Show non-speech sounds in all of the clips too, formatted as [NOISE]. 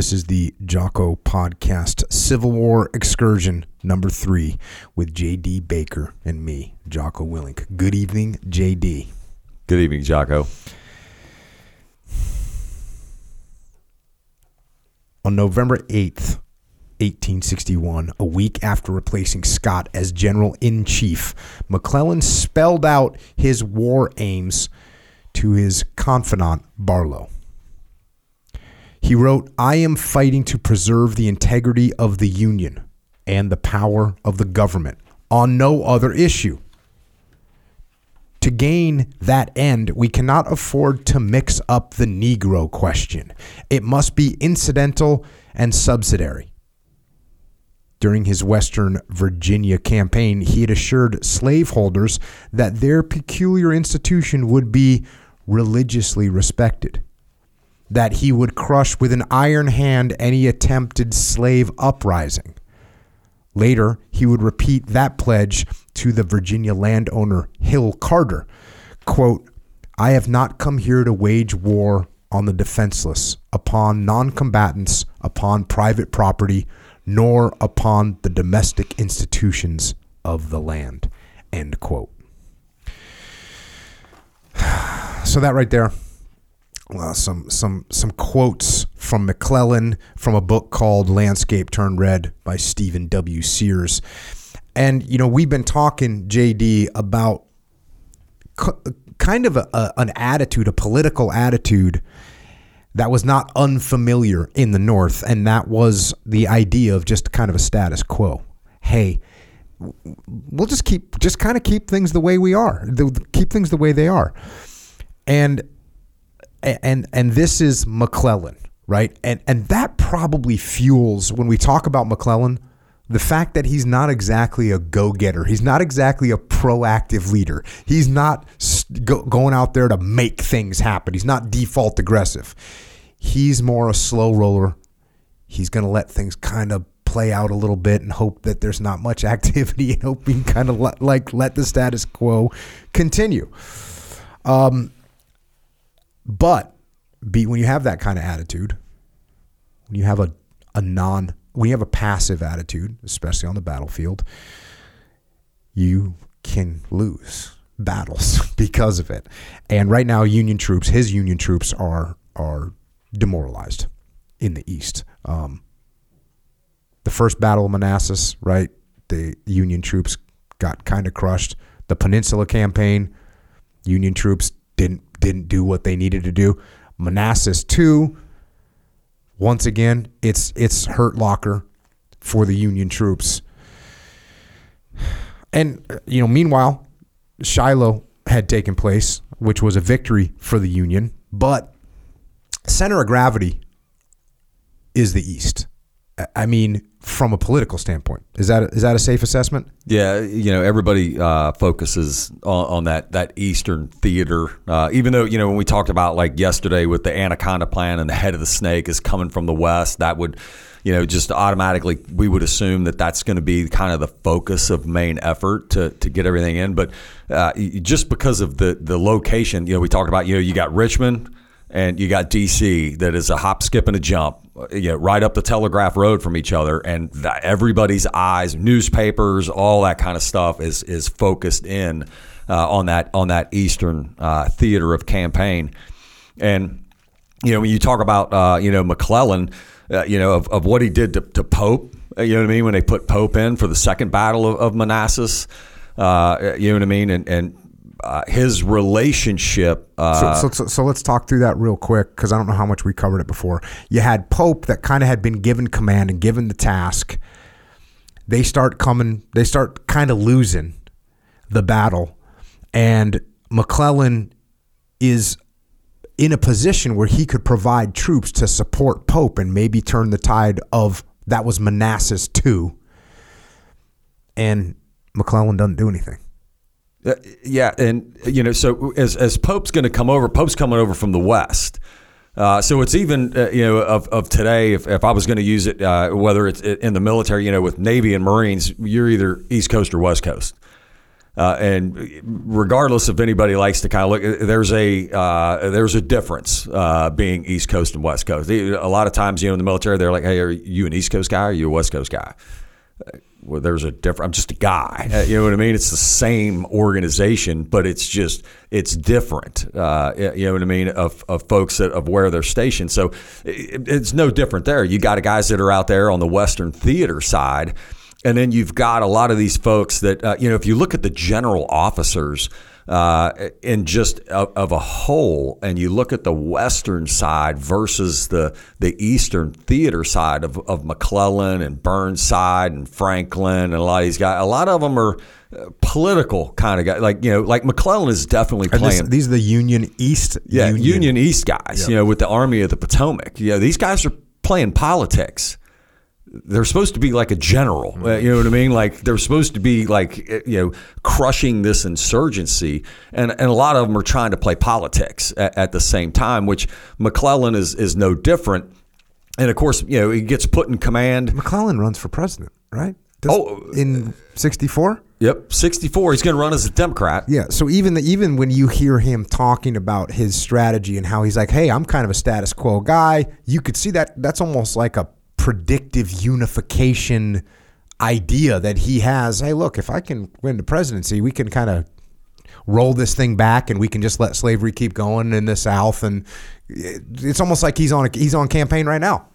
This is the Jocko Podcast Civil War Excursion number three with JD Baker and me, Jocko Willink. Good evening, JD. Good evening, Jocko. On November 8th, 1861, a week after replacing Scott as General in Chief, McClellan spelled out his war aims to his confidant, Barlow. He wrote, I am fighting to preserve the integrity of the Union and the power of the government on no other issue. To gain that end, we cannot afford to mix up the Negro question. It must be incidental and subsidiary. During his Western Virginia campaign, he had assured slaveholders that their peculiar institution would be religiously respected, that he would crush with an iron hand any attempted slave uprising. Later, he would repeat that pledge to the Virginia landowner Hill Carter. Quote, I have not come here to wage war on the defenseless, upon non-combatants, upon private property, nor upon the domestic institutions of the land. End quote. [SIGHS] So that right there, uh, some some some quotes from McClellan from a book called Landscape Turned Red by Stephen W. Sears. And you know, we've been talking JD about kind of a, a, an attitude, a political attitude that was not unfamiliar in the North, and that was the idea of just kind of a status quo. Hey, we'll just keep, just kind of keep things the way we are, keep things the way they are, and and and this is McClellan, right? And and that probably fuels when we talk about McClellan the fact that he's not exactly a go-getter. He's not exactly a proactive leader. He's not go- going out there to make things happen. He's not default aggressive. He's more a slow roller. He's going to let things kind of play out a little bit and hope that there's not much [LAUGHS] activity and hope he can kind of let, like let the status quo continue. Um, but be, when you have that kind of attitude when you have a, a non when you have a passive attitude, especially on the battlefield, you can lose battles [LAUGHS] because of it. And right now, Union troops, his Union troops, are are demoralized in the East. Um, the first Battle of Manassas, right? The Union troops got kind of crushed. The Peninsula Campaign, Union troops didn't didn't do what they needed to do. Manassas two once again, it's it's hurt locker for the Union troops. And you know, meanwhile, Shiloh had taken place, which was a victory for the Union, but center of gravity is the East. I mean, from a political standpoint, is that is that a safe assessment? Yeah, you know, everybody uh, focuses on, on, that that Eastern theater. Uh, even though you know when we talked about like yesterday with the Anaconda Plan and the head of the snake is coming from the west, that would you know, just automatically we would assume that that's going to be kind of the focus of main effort to, to get everything in. But uh, just because of the the location, you know, we talked about, you know, you got Richmond and you got DC that is a hop, skip, and a jump, you know, right up the Telegraph Road from each other, and everybody's eyes, newspapers, all that kind of stuff is is focused in uh, on that on that Eastern uh, theater of campaign, and you know when you talk about uh, you know McClellan, uh, you know of, of what he did to, to, Pope, uh, you know what I mean when they put Pope in for the second battle of, of Manassas. Uh, you know what I mean? And, and uh, his relationship. Uh, so, so, so, let's talk through that real quick because I don't know how much we covered it before. You had Pope that kind of had been given command and given the task. They start coming. They start kind of losing the battle, and McClellan is in a position where he could provide troops to support Pope and maybe turn the tide of that was Manassas too. And McClellan doesn't do anything. Uh, yeah, and you know, so as as Pope's going to come over, Pope's coming over from the west. Uh, so it's even uh, you know of, of today. If, if I was going to use it, uh, whether it's in the military, you know, with Navy and Marines, you're either East Coast or West Coast. Uh, and regardless if anybody likes to kind of look, there's a uh, there's a difference uh, being East Coast and West Coast. A lot of times, you know, in the military, they're like, "Hey, are you an East Coast guy? Or are you a West Coast guy?" Well, there's a different. I'm just a guy. Uh, you know what I mean? It's the same organization, but it's just it's different. Uh, you know what I mean? Of, of folks that, of where they're stationed. So it, it's no different there. You got guys that are out there on the Western theater side, and then you've got a lot of these folks that uh, you know. If you look at the general officers uh, in just of, of, a whole, and you look at the Western side versus the the Eastern theater side of, of McClellan and Burnside and Franklin and a lot of these guys, a lot of them are uh, political kind of guys. Like you know, like McClellan is definitely playing. This, these are the Union East. Yeah, Union, Union East guys. Yep. You know, with the Army of the Potomac. You know, these guys are playing politics they're supposed to be like a general. Uh, you know what I mean? Like they're supposed to be like you know crushing this insurgency, and and a lot of them are trying to play politics at, at the same time. Which McClellan is is no different. And of course, you know he gets put in command. McClellan runs for president, right? Does, oh, in '64. Yep, 64. He's going to run as a Democrat. Yeah. So even the, even when you hear him talking about his strategy and how he's like, "Hey, I'm kind of a status quo guy," you could see that that's almost like a predictive unification idea that he has. Hey, look, if I can win the presidency, we can kind of roll this thing back and we can just let slavery keep going in the South. And it's almost like he's on a, he's on campaign right now.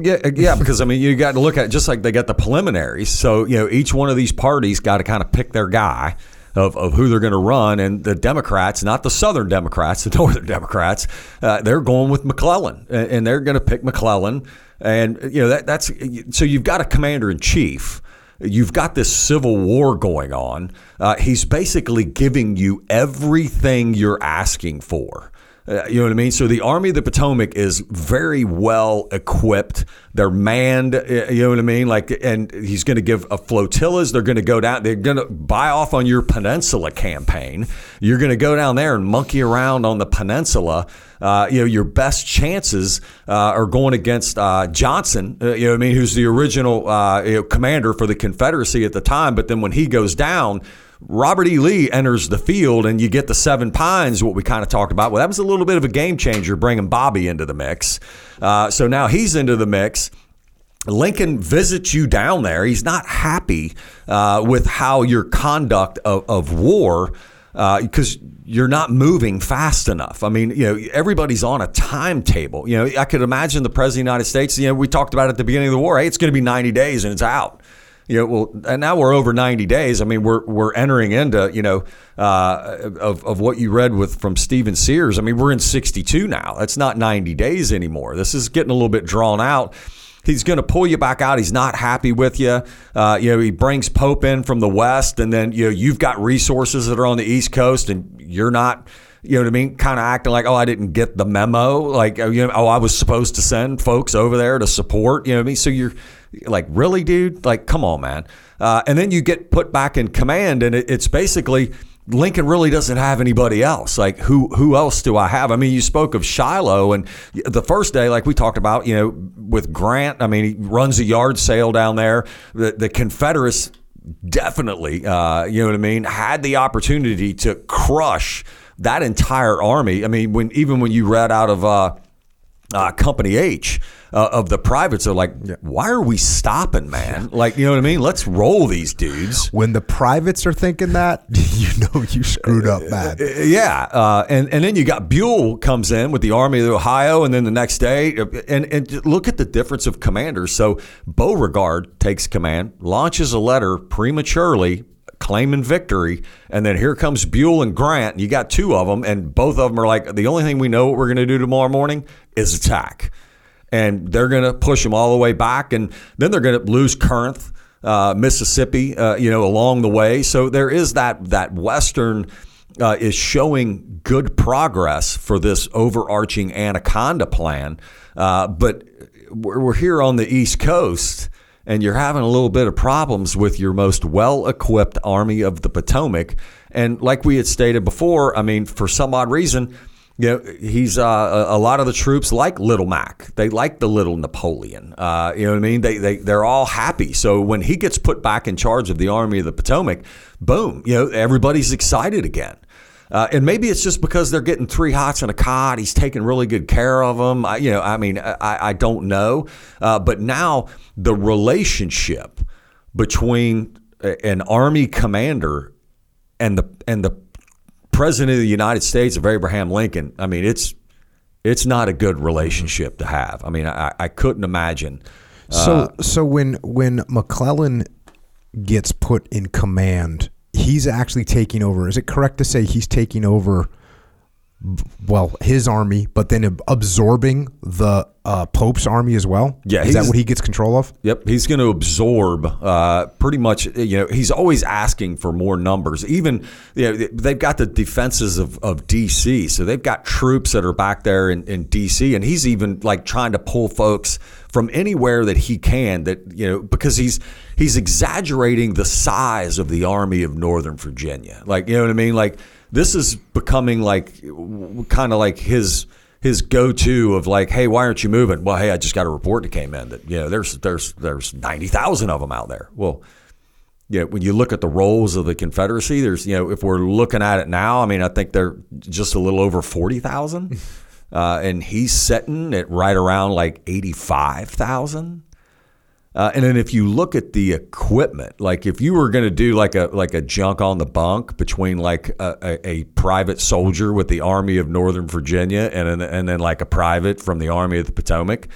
Yeah, yeah, because I mean, you got to look at it just like they got the preliminaries. So you know, each one of these parties got to kind of pick their guy. Of, of who they're going to run, and the Democrats, not the Southern Democrats, the [LAUGHS] Northern Democrats, uh, they're going with McClellan, and, and they're going to pick McClellan and you know that that's so you've got a commander in chief. You've got this civil war going on. Uh, he's basically giving you everything you're asking for. Uh, you know what I mean? So the Army of the Potomac is very well equipped. They're manned. Uh, you know what I mean? Like, and he's going to give a flotillas. They're going to go down. They're going to buy off on your peninsula campaign. You're going to go down there and monkey around on the peninsula. Uh, you know, your best chances uh, are going against uh, Johnston. Uh, you know what I mean? Who's the original you know, commander for the Confederacy at the time? But then when he goes down Robert E. Lee enters the field and you get the Seven Pines, what we kind of talked about. Well, that was a little bit of a game changer bringing Bobby into the mix. Uh, so now he's into the mix. Lincoln visits you down there. He's not happy uh, with how your conduct of, of war, because uh, you're not moving fast enough. I mean, you know, everybody's on a timetable. You know, I could imagine the president of the United States. You know, we talked about at the beginning of the war. Hey, it's going to be 90 days and it's out you know, well, and now we're over 90 days. I mean, we're we're entering into, you know, uh, of of what you read with from Stephen Sears. I mean, we're in 62 now. That's not 90 days anymore. This is getting a little bit drawn out. He's going to pull you back out. He's not happy with you. Uh, you know, he brings Pope in from the west, and then you know you've got resources that are on the east coast, and you're not you know what I mean? Kind of acting like, oh, I didn't get the memo. Like, you know, oh, I was supposed to send folks over there to support. You know what I mean? So you're like, really, dude? Like, come on, man. Uh, and then you get put back in command, and it, it's basically Lincoln really doesn't have anybody else. Like, who who else do I have? I mean, you spoke of Shiloh, and the first day, like we talked about, you know, with Grant. I mean, he runs a yard sale down there. The the Confederates definitely, uh, you know what I mean, had the opportunity to crush that entire army. I mean, when even when you read out of uh, uh, Company H uh, of the privates are like, why are we stopping, man? Like, you know what I mean? Let's roll these dudes. When the privates are thinking that, [LAUGHS] you know you screwed up bad. Uh, uh, yeah, uh, and and then you got Buell comes in with the Army of Ohio, and then the next day, uh, and and look at the difference of commanders. So Beauregard takes command, launches a letter prematurely claiming victory. And then here comes Buell and Grant. And you got two of them, and both of them are like, the only thing we know what we're going to do tomorrow morning is attack and they're going to push them all the way back, and then they're going to lose Corinth, uh, Mississippi, uh, you know, along the way. So there is that that Western. Uh, is showing good progress for this overarching anaconda plan, uh, but we're, we're here on the East Coast, and you're having a little bit of problems with your most well-equipped Army of the Potomac. And like we had stated before, I mean, for some odd reason, you know, he's uh, a, a lot of the troops like Little Mac. They like the little Napoleon. Uh, you know what I mean? They they they're all happy. So when he gets put back in charge of the Army of the Potomac, boom, you know, everybody's excited again. Uh, and maybe it's just because they're getting three hots and a cot. He's taking really good care of them. I, you know, I mean, I, I don't know. Uh, but now the relationship between an army commander and the and the president of the United States of Abraham Lincoln. I mean, it's it's not a good relationship to have. I mean, I, I couldn't imagine. So so when when McClellan gets put in command, he's actually taking over. Is it correct to say he's taking over? Well, his army, but then absorbing the uh, Pope's army as well. Yeah, is that what he gets control of? Yep, he's going to absorb uh, pretty much. You know, he's always asking for more numbers. Even you know, they've got the defenses of, of D.C., so they've got troops that are back there in, in D.C., and he's even like trying to pull folks from anywhere that he can. That you know, because he's he's exaggerating the size of the army of Northern Virginia. Like you know what I mean? Like this is becoming like kind of like his his go-to of like, hey, why aren't you moving? Well, hey, I just got a report that came in that you know there's there's there's ninety thousand of them out there. Well, you know, when you look at the roles of the Confederacy, there's you know if we're looking at it now, I mean, I think they're just a little over forty thousand, [LAUGHS] uh, and he's setting it right around like eighty-five thousand. Uh, and then if you look at the equipment, like if you were going to do like a like a junk on the bunk between like a, a, a private soldier with the Army of Northern Virginia and then, and then like a private from the Army of the Potomac,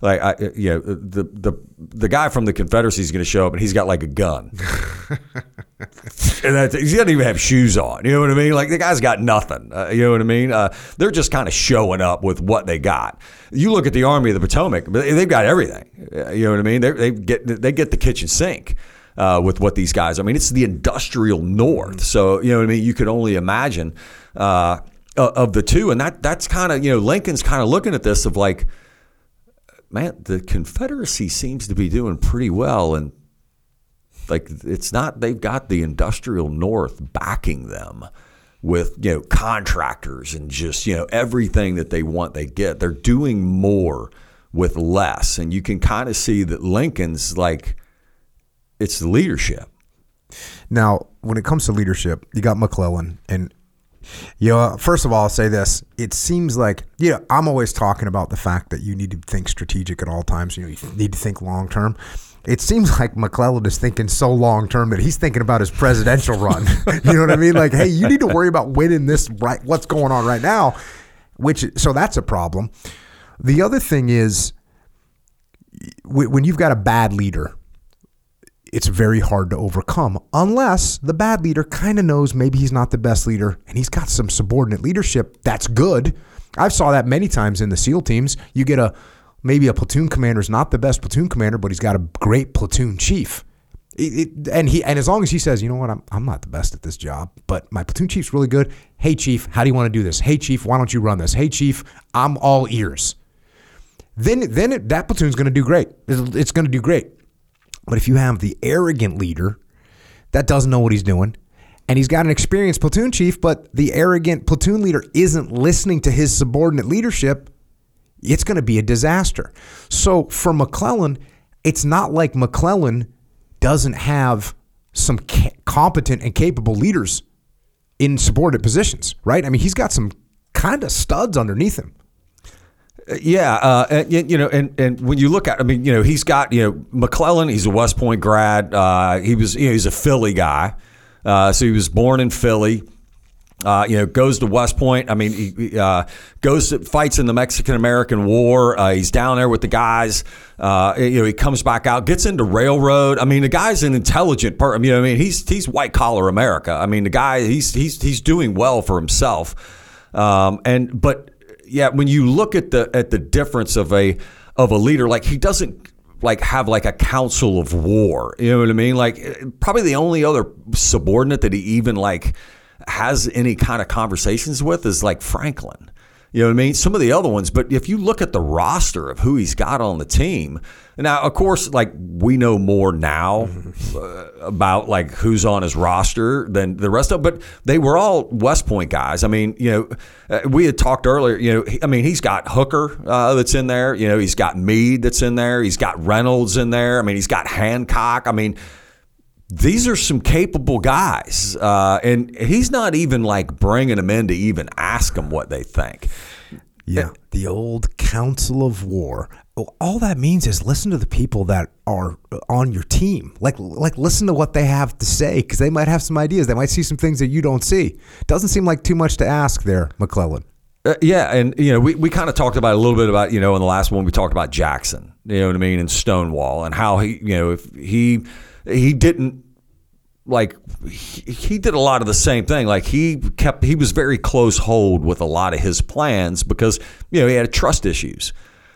like I, you know, the the the guy from the Confederacy is going to show up and he's got like a gun, [LAUGHS] and that's, he doesn't even have shoes on. You know what I mean? Like the guy's got nothing. Uh, you know what I mean? Uh, they're just kind of showing up with what they got. You look at the Army of the Potomac; they've got everything. Uh, You know what I mean? They they get they get the kitchen sink. Uh, with what these guys, I mean, it's the industrial North. So you know what I mean. You could only imagine uh, of the two, and that that's kind of you know Lincoln's kind of looking at this of like, man, the Confederacy seems to be doing pretty well, and like it's not they've got the industrial North backing them with you know contractors and just you know everything that they want they get. They're doing more with less, and you can kind of see that Lincoln's like it's the leadership. Now, when it comes to leadership, you got McClellan, and you know, first of all, I'll say this: it seems like you know I'm always talking about the fact that you need to think strategic at all times. You know, you need to think long term. It seems like McClellan is thinking so long term that he's thinking about his presidential run. [LAUGHS] you know what I mean? Like, hey, you need to worry about winning this right. What's going on right now? Which so that's a problem. The other thing is when you've got a bad leader it's very hard to overcome unless the bad leader kind of knows maybe he's not the best leader and he's got some subordinate leadership that's good. I've saw that many times in the SEAL teams. You get a maybe a platoon commander is not the best platoon commander, but he's got a great platoon chief. It- it- and he and as long as he says, you know what, I'm I'm not the best at this job, but my platoon chief's really good. Hey chief, how do you want to do this? Hey chief, why don't you run this? Hey chief, I'm all ears. Then then it, that platoon's going to do great. It's, it's going to do great. But if you have the arrogant leader that doesn't know what he's doing, and he's got an experienced platoon chief, but the arrogant platoon leader isn't listening to his subordinate leadership, it's going to be a disaster. So for McClellan, it's not like McClellan doesn't have some ca- competent and capable leaders in subordinate positions, right? I mean, he's got some kind of studs underneath him. Yeah, uh, and, you know, and, and when you look at, I mean, you know, he's got, you know, McClellan. He's a West Point grad. Uh, he was, you know, he's a Philly guy, uh, so he was born in Philly. Uh, you know, goes to West Point. I mean, he he, uh, goes to, fights in the Mexican American War. Uh, he's down there with the guys. Uh, you know, he comes back out, gets into railroad. I mean, the guy's an intelligent person. You know, I mean, he's he's white collar America. I mean, the guy he's he's he's doing well for himself. Um, and but yeah, when you look at the at the difference of a of a leader, like he doesn't like have like a council of war. You know what I mean? Like eh, probably the only other subordinate that he even like has any kind of conversations with is like Franklin. You know what I mean? Some of the other ones, but if you look at the roster of who he's got on the team, now of course, like we know more now [LAUGHS] uh, about like who's on his roster than the rest of. But they were all West Point guys. I mean, you know, uh, we had talked earlier. You know, he, I mean, he's got Hooker uh, that's in there. You know, he's got Meade that's in there. He's got Reynolds in there. I mean, he's got Hancock. I mean. These are some capable guys, uh, and he's not even like bringing them in to even ask them what they think. Yeah, the old Council of War. All that means is listen to the people that are on your team. Like, like listen to what they have to say because they might have some ideas. They might see some things that you don't see. Doesn't seem like too much to ask there, McClellan. Uh, yeah, and you know, we, we kind of talked about a little bit about you know in the last one we talked about Jackson, you know what I mean, and Stonewall, and how he you know if he he didn't like he, he did a lot of the same thing. Like he kept he was very close hold with a lot of his plans because you know he had trust issues.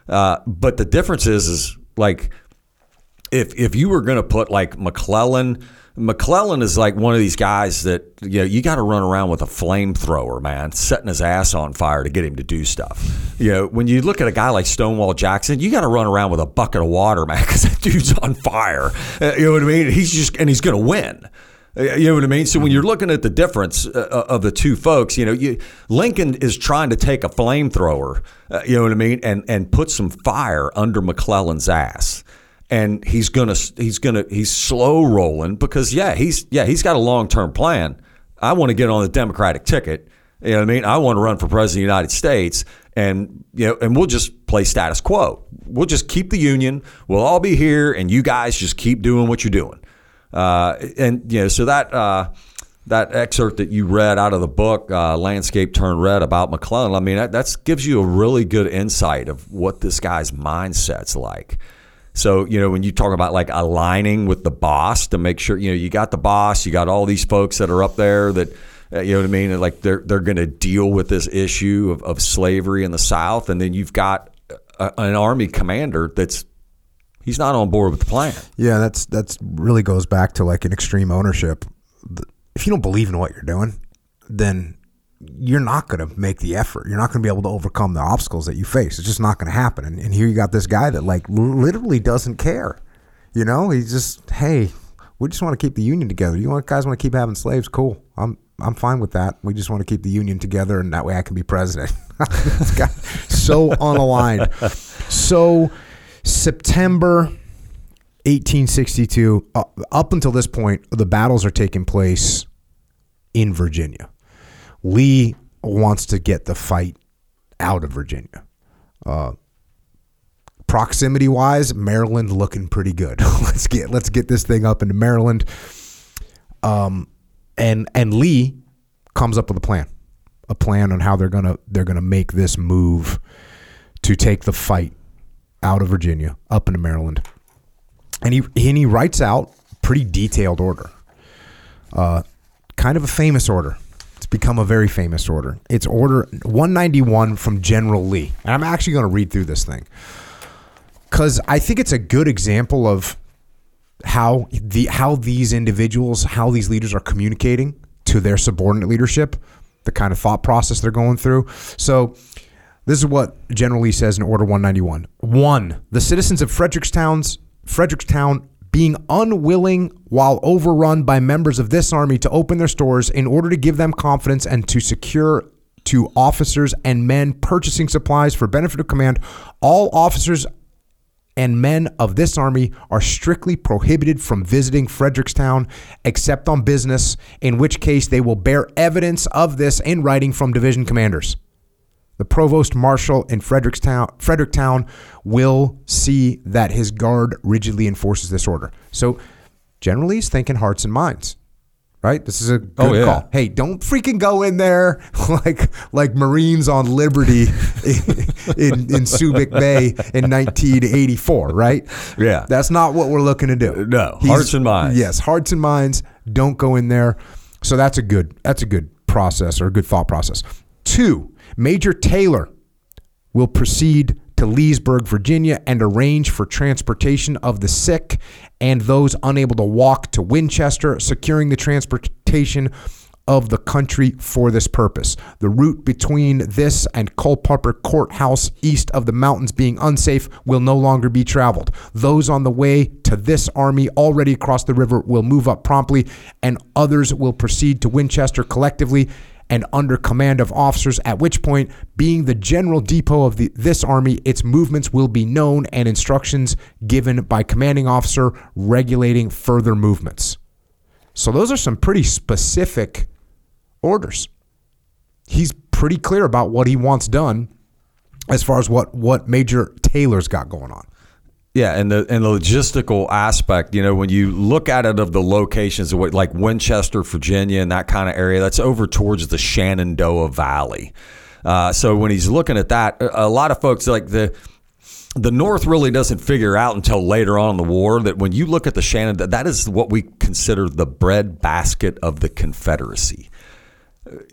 Uh, but the difference is is like if if you were going to put like McClellan. McClellan is like one of these guys that you know you got to run around with a flamethrower, man, setting his ass on fire to get him to do stuff. You know, when you look at a guy like Stonewall Jackson, you got to run around with a bucket of water, man, [LAUGHS] because that dude's on fire. Uh, you know what I mean? He's just and he's going to win. Uh, You know what I mean? So when you're looking at the difference uh, of the two folks, you know, you, Lincoln is trying to take a flamethrower, you know what I mean, and and put some fire under McClellan's ass. And he's gonna he's gonna he's slow rolling because yeah he's yeah he's got a long term plan. I want to get on the Democratic ticket. You know what I mean? I want to run for president of the United States, and you know, and we'll just play status quo. We'll just keep the union. We'll all be here, and you guys just keep doing what you're doing. Uh, and you know, so that uh, that excerpt that you read out of the book, uh, "Landscape Turned Red" about McClellan, I mean, that that's, gives you a really good insight of what this guy's mindset's like. So you know, when you talk about like aligning with the boss to make sure you know you got the boss, you got all these folks that are up there that. uh, You know what I mean? Like they're they're going to deal with this issue of, of slavery in the South, and then you've got a, an army commander that's he's not on board with the plan. Yeah, that's that's really goes back to like an extreme ownership. If you don't believe in what you're doing, then you're not going to make the effort. You're not going to be able to overcome the obstacles that you face. It's just not going to happen. And, and here you got this guy that like literally doesn't care. You know, he's just hey, we just want to keep the union together. You want guys want to keep having slaves? Cool. I'm I'm fine with that. We just want to keep the union together, and that way I can be president. [LAUGHS] this guy so unaligned. So September 1862. Uh, up until this point, the battles are taking place in Virginia. Lee wants to get the fight out of Virginia. Uh, proximity wise, Maryland looking pretty good. [LAUGHS] let's get let's get this thing up into Maryland. Um, and and Lee comes up with a plan, a plan on how they're gonna they're gonna make this move to take the fight out of Virginia up into Maryland. And he and he writes out pretty detailed order. Uh, kind of a famous order. It's become a very famous order. It's order 191 from General Lee. And I'm actually going to read through this thing cuz I think it's a good example of how the how these individuals, how these leaders are communicating to their subordinate leadership, the kind of thought process they're going through. So this is what General Lee says in Order 191. One, the citizens of Frederickstown's Frederickstown being unwilling while overrun by members of this army to open their stores in order to give them confidence and to secure to officers and men purchasing supplies for benefit of command, all officers and men of this army are strictly prohibited from visiting Frederickstown except on business, in which case they will bear evidence of this in writing from division commanders. The provost marshal in Frederickstown, Fredericktown will see that his guard rigidly enforces this order. So, generally, he's thinking hearts and minds, right? This is a oh, good Oh, yeah. call. Hey, don't freaking go in there [LAUGHS] like like Marines on Liberty [LAUGHS] in, in Subic Bay in 1984, right? Yeah. That's not what we're looking to do. Uh, no, hearts and minds. Yes, hearts and minds. Don't go in there. So that's a good that's a good process or a good thought process. Two, Major Taylor will proceed to Leesburg, Virginia, and arrange for transportation of the sick and those unable to walk to Winchester, securing the transportation of the country for this purpose. The route between this and Culpeper Courthouse east of the mountains being unsafe will no longer be traveled. Those on the way to this army already across the river will move up promptly, and others will proceed to Winchester collectively and under command of officers, at which point, being the general depot of the, this army, its movements will be known and instructions given by commanding officer regulating further movements. So those are some pretty specific orders. He's pretty clear about what he wants done as far as what what Major Taylor's got going on. Yeah, and the and the logistical aspect, you know, when you look at it of the locations, like Winchester, Virginia, and that kind of area, that's over towards the Shenandoah Valley. Uh, so when he's looking at that, a lot of folks like the the North really doesn't figure out until later on in the war that when you look at the Shenandoah, that is what we consider the breadbasket of the Confederacy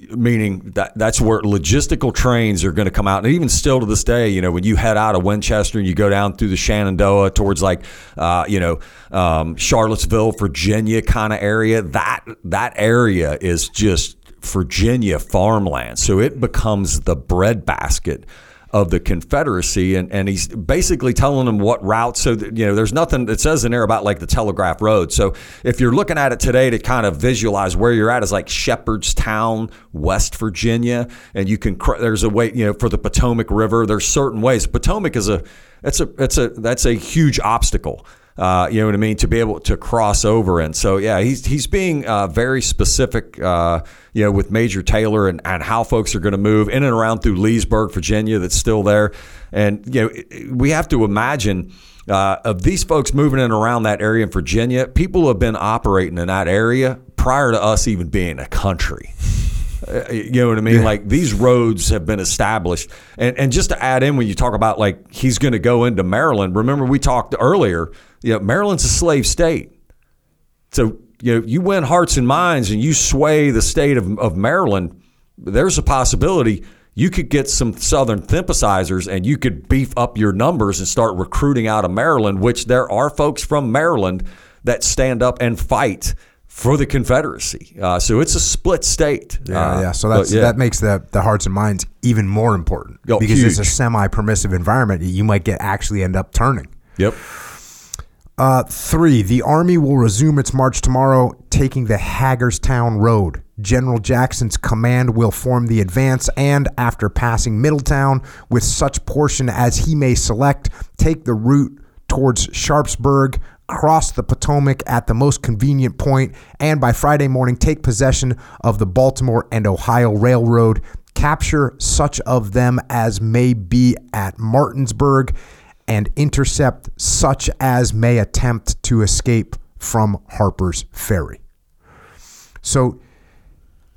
meaning that that's where logistical trains are going to come out. And even still to this day you know when you head out of winchester and you go down through the shenandoah towards like uh, you know um, charlottesville virginia kind of area that that area is just virginia farmland. So it becomes the breadbasket of the Confederacy, and, and he's basically telling them what route. So that, you know, there's nothing that says in there about like the Telegraph Road. So if you're looking at it today to kind of visualize where you're at, is like Shepherdstown, West Virginia, and you can there's a way you know for the Potomac River. There's certain ways. Potomac is a it's a it's a that's a huge obstacle. Uh, you know what I mean, to be able to cross over. And so, yeah, he's he's being uh, very specific, uh, you know, with Major Taylor and, and how folks are going to move in and around through Leesburg, Virginia, that's still there. And, you know, we have to imagine. Uh, of these folks moving in and around that area in Virginia, people have been operating in that area prior to us even being a country. Uh, you know what I mean? Yeah. Like these roads have been established. And, and just to add in, when you talk about like he's going to go into Maryland, remember we talked earlier you know, Maryland's a slave state. So, you know, you win hearts and minds and you sway the state of, of Maryland, there's a possibility you could get some Southern sympathizers and you could beef up your numbers and start recruiting out of Maryland, which there are folks from Maryland that stand up and fight for the Confederacy. Uh, so it's a split state. Yeah, uh, yeah. So that's, yeah. that makes the, the hearts and minds even more important oh, because huge. it's a semi permissive environment. You might get actually end up turning. Yep. Uh, three, the Army will resume its march tomorrow, taking the Hagerstown Road. General Jackson's command will form the advance and, after passing Middletown, with such portion as he may select, take the route towards Sharpsburg, cross the Potomac at the most convenient point, and by Friday morning take possession of the Baltimore and Ohio Railroad, capture such of them as may be at Martinsburg, and intercept such as may attempt to escape from Harper's Ferry. So,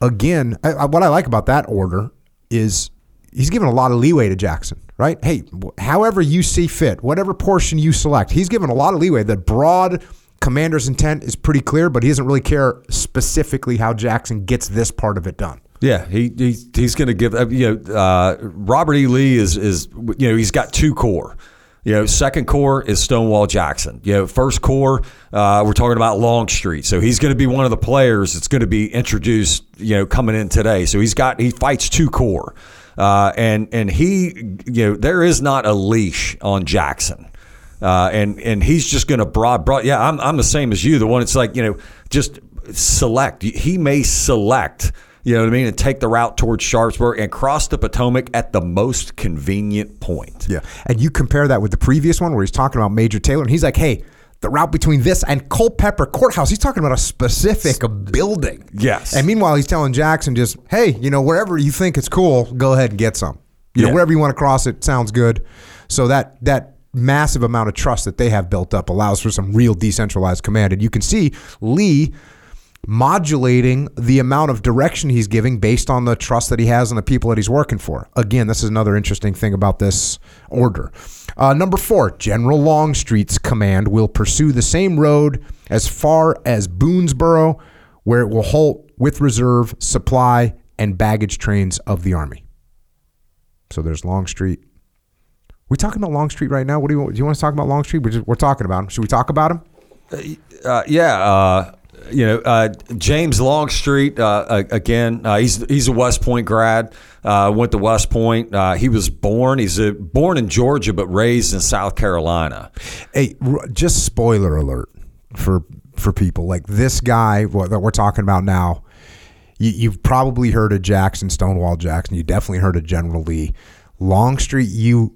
again, I, what I like about that order is he's given a lot of leeway to Jackson, right? Hey, however you see fit, whatever portion you select, he's given a lot of leeway. The broad commander's intent is pretty clear, but he doesn't really care specifically how Jackson gets this part of it done. Yeah, he, he he's going to give. Uh, you know, uh, Robert E. Lee is is you know he's got two corps. You know, second corps is Stonewall Jackson. You know, first corps, uh, we're talking about Longstreet. So he's going to be one of the players that's going to be introduced, you know, coming in today. So he's got, he fights two corps. Uh, and, and he, you know, there is not a leash on Jackson. Uh, and, and he's just going to broad, broad. Yeah, I'm, I'm the same as you. The one, it's like, you know, just select. He may select you know what I mean? And take the route towards Sharpsburg and cross the Potomac at the most convenient point. Yeah. And you compare that with the previous one where he's talking about Major Taylor and he's like, hey, the route between this and Culpeper Courthouse, he's talking about a specific building. Yes. And meanwhile, he's telling Jackson just, hey, you know, wherever you think it's cool, go ahead and get some. You yeah. know, wherever you want to cross it, sounds good. So that that massive amount of trust that they have built up allows for some real decentralized command. And you can see Lee modulating the amount of direction he's giving based on the trust that he has in the people that he's working for. Again, this is another interesting thing about this order. Uh, number four, General Longstreet's command will pursue the same road as far as Boonsboro, where it will halt with reserve, supply, and baggage trains of the Army. So there's Longstreet. We talking about Longstreet right now? What do you, do you want to talk about Longstreet? We're, just, we're talking about him. Should we talk about him? Uh, uh, yeah. Uh, you know, uh, James Longstreet, uh, again, uh, he's he's a West Point grad. Uh, went to West Point. Uh, he was born. He's a, born in Georgia, but raised in South Carolina. Hey, just spoiler alert for for people like this guy what, that we're talking about now. You, you've probably heard of Jackson, Stonewall Jackson. You definitely heard of General Lee. Longstreet, you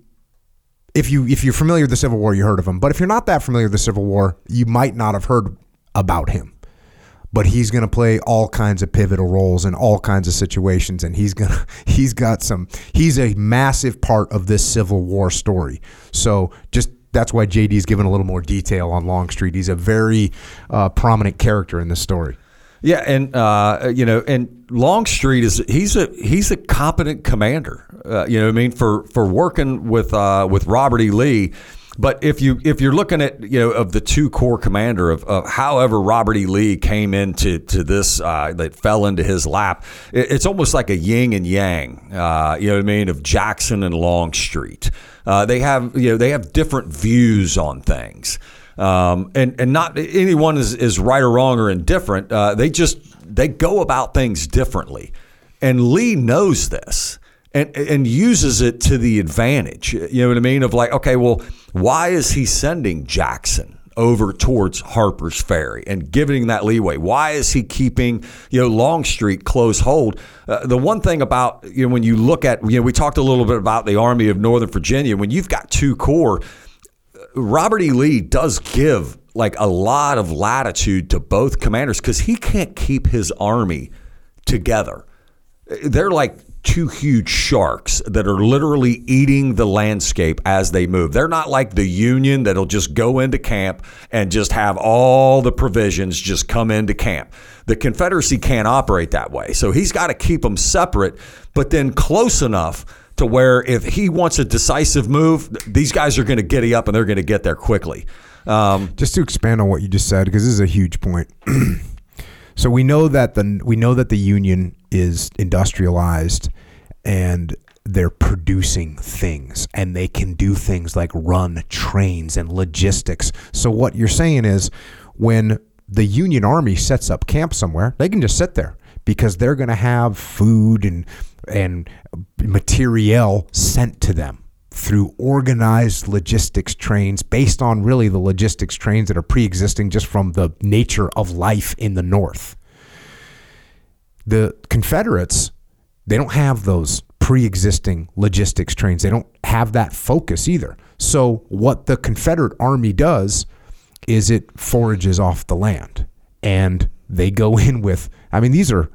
if you if you're familiar with the Civil War, you heard of him. But if you're not that familiar with the Civil War, you might not have heard about him. But he's going to play all kinds of pivotal roles in all kinds of situations, and he's gonna [LAUGHS] he's got some he's a massive part of this Civil War story. So just that's why JD's given a little more detail on Longstreet. He's a very uh, prominent character in this story. Yeah, and uh, you know, and Longstreet is he's a he's a competent commander. Uh, you know, I mean, for for working with uh, with Robert E. Lee. But if you if you're looking at you know of the two corps commander of, of however Robert E. Lee came into to this uh, that fell into his lap, it, it's almost like a yin and yang. Uh, you know what I mean of Jackson and Longstreet. Uh, they have you know they have different views on things. Um, and and not anyone is, is right or wrong or indifferent. Uh, they just they go about things differently, and Lee knows this and and uses it to the advantage. You know what I mean? Of like, okay, well, why is he sending Jackson? over towards Harper's Ferry and giving that leeway? Why is he keeping you know Longstreet close hold? Uh, the one thing about you know when you look at you know we talked a little bit about the Army of Northern Virginia when you've got two corps Robert E. Lee does give like a lot of latitude to both commanders because he can't keep his army together. They're like two huge sharks that are literally eating the landscape as they move. They're not like the Union that'll just go into camp and just have all the provisions just come into camp. The Confederacy can't operate that way. So he's got to keep them separate, but then close enough to where if he wants a decisive move, these guys are going to giddy up and they're going to get there quickly. Um, just to expand on what you just said, because this is a huge point. [CLEARS THROAT] so we know that the we know that the union is industrialized and they're producing things and they can do things like run trains and logistics. So what you're saying is when the Union Army sets up camp somewhere, they can just sit there because they're going to have food and and materiel sent to them through organized logistics trains based on really the logistics trains that are pre-existing just from the nature of life in the north. The confederates they don't have those pre-existing logistics trains. They don't have that focus either. So what the confederate army does is it forages off the land. And they go [LAUGHS] in with i mean these are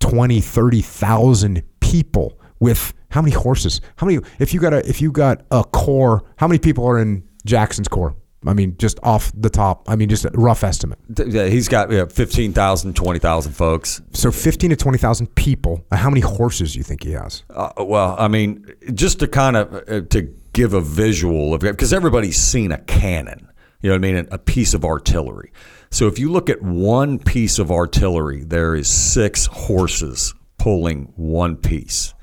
20 30,000 people with how many horses? How many? If you got a if you got a corps, how many people are in Jackson's corps? I mean, just off the top. I mean, just a rough estimate. Yeah, he's got yeah, 15,000, 20,000 folks. So 15 to 20,000 people. How many horses do you think he has? Uh, well, I mean, just to kind of uh, to give a visual of it, because everybody's seen a cannon, you know what I mean, a piece of artillery. So if you look at one piece of artillery, there is six horses pulling one piece.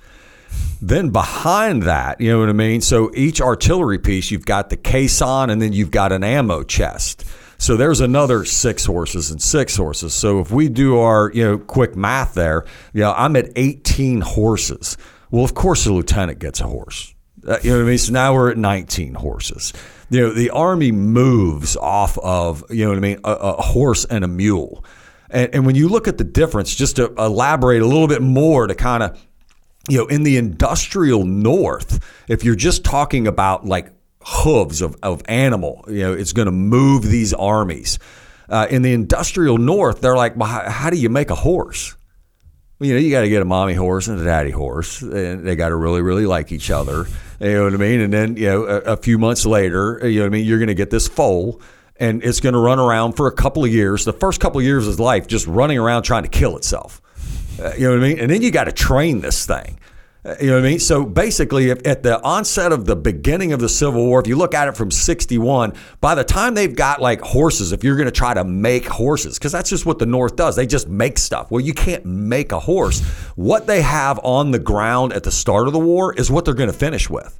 Then behind that, you know what I mean? So each artillery piece, you've got the caisson and then you've got an ammo chest. So there's another six horses and six horses. So if we do our, you know, quick math there, you know, I'm at 18 horses. Well, of course the lieutenant gets a horse. Uh, you know what I mean? So now we're at 19 horses. You know, the army moves off of, you know what I mean, a, a horse and a mule. And, and when you look at the difference, just to elaborate a little bit more to kind of, you know, in the industrial north, if you're just talking about like hooves of, of animal, you know, it's going to move these armies. Uh, in the industrial north, they're like, well, how, how do you make a horse? you know, you got to get a mommy horse and a daddy horse, and they got to really, really like each other. You know what I mean? And then, you know, a, a few months later, you know what I mean? You're going to get this foal and it's going to run around for a couple of years. The first couple of years of life, just running around trying to kill itself. Uh, you know what I mean? And then you got to train this thing. Uh, you know what I mean? So basically, if, at the onset of the beginning of the Civil War, if you look at it from 61, by the time they've got like horses, if you're going to try to make horses, because that's just what the North does, they just make stuff. Well, you can't make a horse. What they have on the ground at the start of the war is what they're going to finish with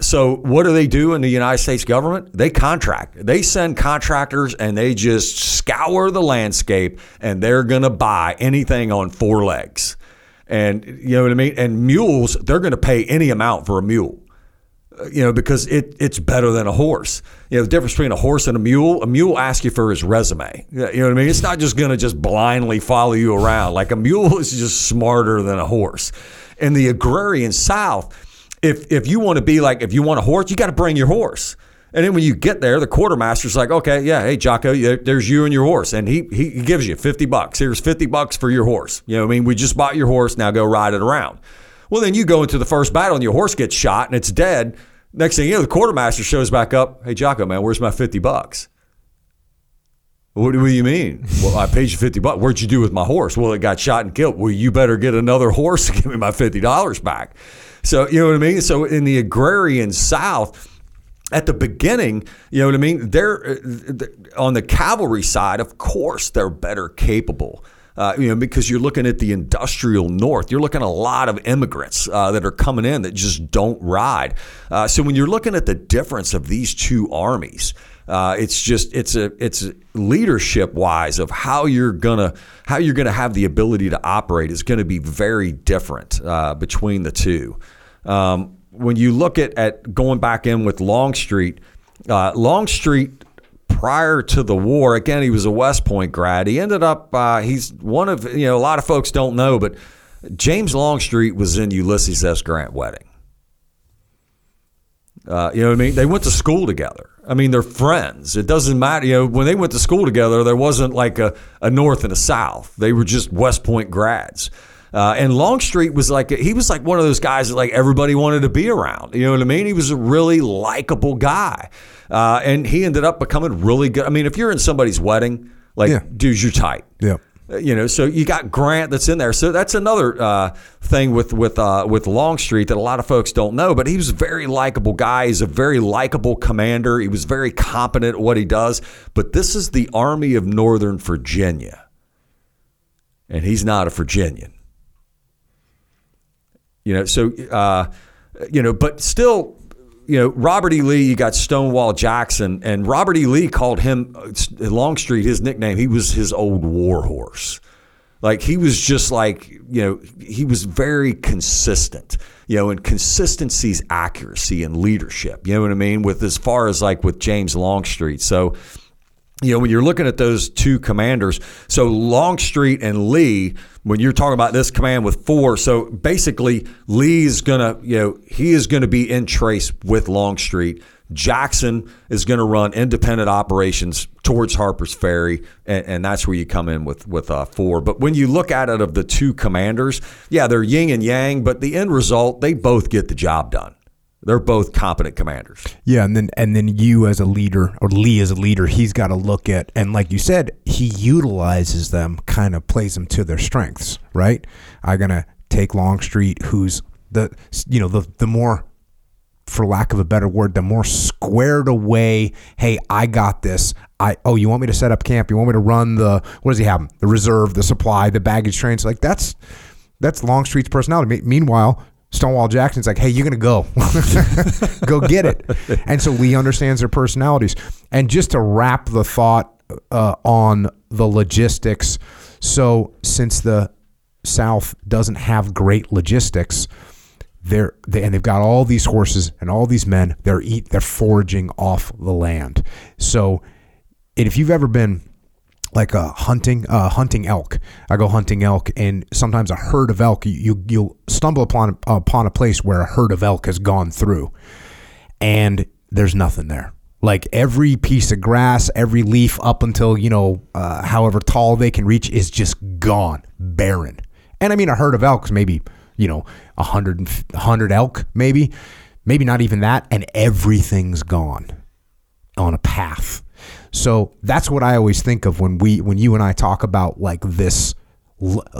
so what do they do in the United States government? They contract. They send contractors and they just scour the landscape and they're going to buy anything on four legs. And you know what I mean? And mules, they're going to pay any amount for a mule. Uh, You know, because it, it's better than a horse. You know, the difference between a horse and a mule, a mule asks you for his resume. You know what I mean? It's not just going to just blindly follow you around. Like a mule [LAUGHS] is just smarter than a horse. In the agrarian South, if if you want to be like if you want a horse, you got to bring your horse. And then when you get there, the quartermaster's like, okay, yeah, hey Jocko, there's you and your horse, and he he gives you fifty bucks. Here's fifty bucks for your horse. You know, what I mean, we just bought your horse. Now go ride it around. Well, then you go into the first battle and your horse gets shot and it's dead. Next thing you know, the quartermaster shows back up. Hey Jocko, man, where's my fifty bucks? What do you mean? Well, I paid you fifty bucks. What'd you do with my horse? Well, it got shot and killed. Well, you better get another horse to give me my fifty dollars back. So you know what I mean. So in the agrarian South, at the beginning, you know what I mean. They're uh, on the cavalry side, of course, they're better capable. Uh, you know, because you're looking at the industrial north, you're looking at a lot of immigrants uh, that are coming in that just don't ride. Uh, so when you're looking at the difference of these two armies, uh, it's just it's a it's leadership wise of how you're gonna how you're gonna have the ability to operate is going to be very different uh, between the two. Um, when you look at, at going back in with Longstreet, uh, Longstreet prior to the war, again, he was a West Point grad. He ended up, uh, he's one of, you know, a lot of folks don't know, but James Longstreet was in Ulysses S. Grant wedding. Uh, you know what I mean? They went to school together. I mean, they're friends. It doesn't matter. You know, when they went to school together, there wasn't like a, a North and a South. They were just West Point grads. Uh, and Longstreet was like he was like one of those guys that like everybody wanted to be around. You know what I mean? He was a really likable guy, uh, and he ended up becoming really good. I mean, if you're in somebody's wedding, like Yeah. dudes, you're tight. Yeah. Uh, You know, so you got Grant that's in there. So that's another uh, thing with with uh, with Longstreet that a lot of folks don't know. But he was a very likable guy. He's a very likable commander. He was very competent at what he does. But this is the Army of Northern Virginia, and he's not a Virginian. You know, so uh, you know, but still, you know, Robert E. Lee, you got Stonewall Jackson, and Robert E. Lee called him uh, Longstreet his nickname. He was his old war horse. Like he was just like, you know, he was very consistent, you know, and consistency's accuracy and leadership. You know what I mean? With as far as like with James Longstreet. So, you know, when you're looking at those two commanders, so Longstreet and Lee, when you're talking about this command with four, so basically Lee's gonna, you know, he is gonna be in trace with Longstreet. Jackson is going to run independent operations towards Harper's Ferry, and, and that's where you come in with with uh, four. But when you look at it of the two commanders, yeah, they're yin and yang, but the end result, they both get the job done. They're both competent commanders. Yeah, and then and then you as a leader or Lee as a leader, he's got to look at and like you said, he utilizes them, kind of plays them to their strengths, right? I'm gonna take Longstreet, who's the you know the the more, for lack of a better word, the more squared away. Hey, I got this. I oh, you want me to set up camp? You want me to run the what does he have? The reserve, the supply, the baggage trains. Like that's that's Longstreet's personality. Meanwhile, Stonewall Jackson's like, hey, you're gonna go, [LAUGHS] go get it. And so Lee understands their personalities. And just to wrap the thought uh, on the logistics, so since the South doesn't have great logistics, they're they, and they've got all these horses and all these men. They're eat they're foraging off the land. So, if you've ever been like uh, hunting uh, hunting elk. I go hunting elk, and sometimes a herd of elk. You, you you'll stumble upon upon a place where a herd of elk has gone through, and there's nothing there. Like every piece of grass, every leaf up until you know uh, however tall they can reach is just gone, barren. And I mean a herd of elks, maybe you know a hundred hundred elk, maybe, maybe not even that, and everything's gone on a path. So that's what I always think of when we when you and I talk about like this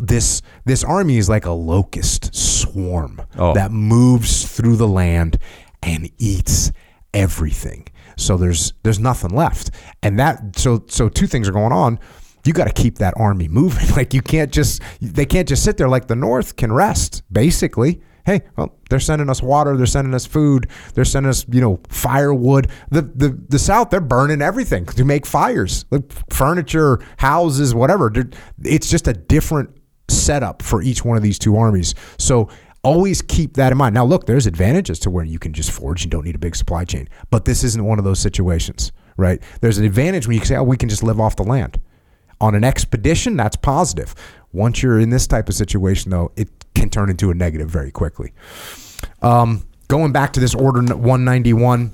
this this army is like a locust swarm Oh. that moves through the land and eats everything. So there's there's nothing left. And that so so two things are going on. You got to keep that army moving. [LAUGHS] Like you can't just they can't just sit there like the North can rest basically. Hey, well, they're sending us water, they're sending us food, they're sending us, you know, firewood. The the the South, they're burning everything to make fires, like furniture, houses, whatever. It's just a different setup for each one of these two armies. So always keep that in mind. Now, look, there's advantages to where you can just forge and don't need a big supply chain, but this isn't one of those situations, right? There's an advantage when you say, oh, we can just live off the land. On an expedition, that's positive. Once you're in this type of situation, though, it can turn into a negative very quickly. Um, going back to this Order 191,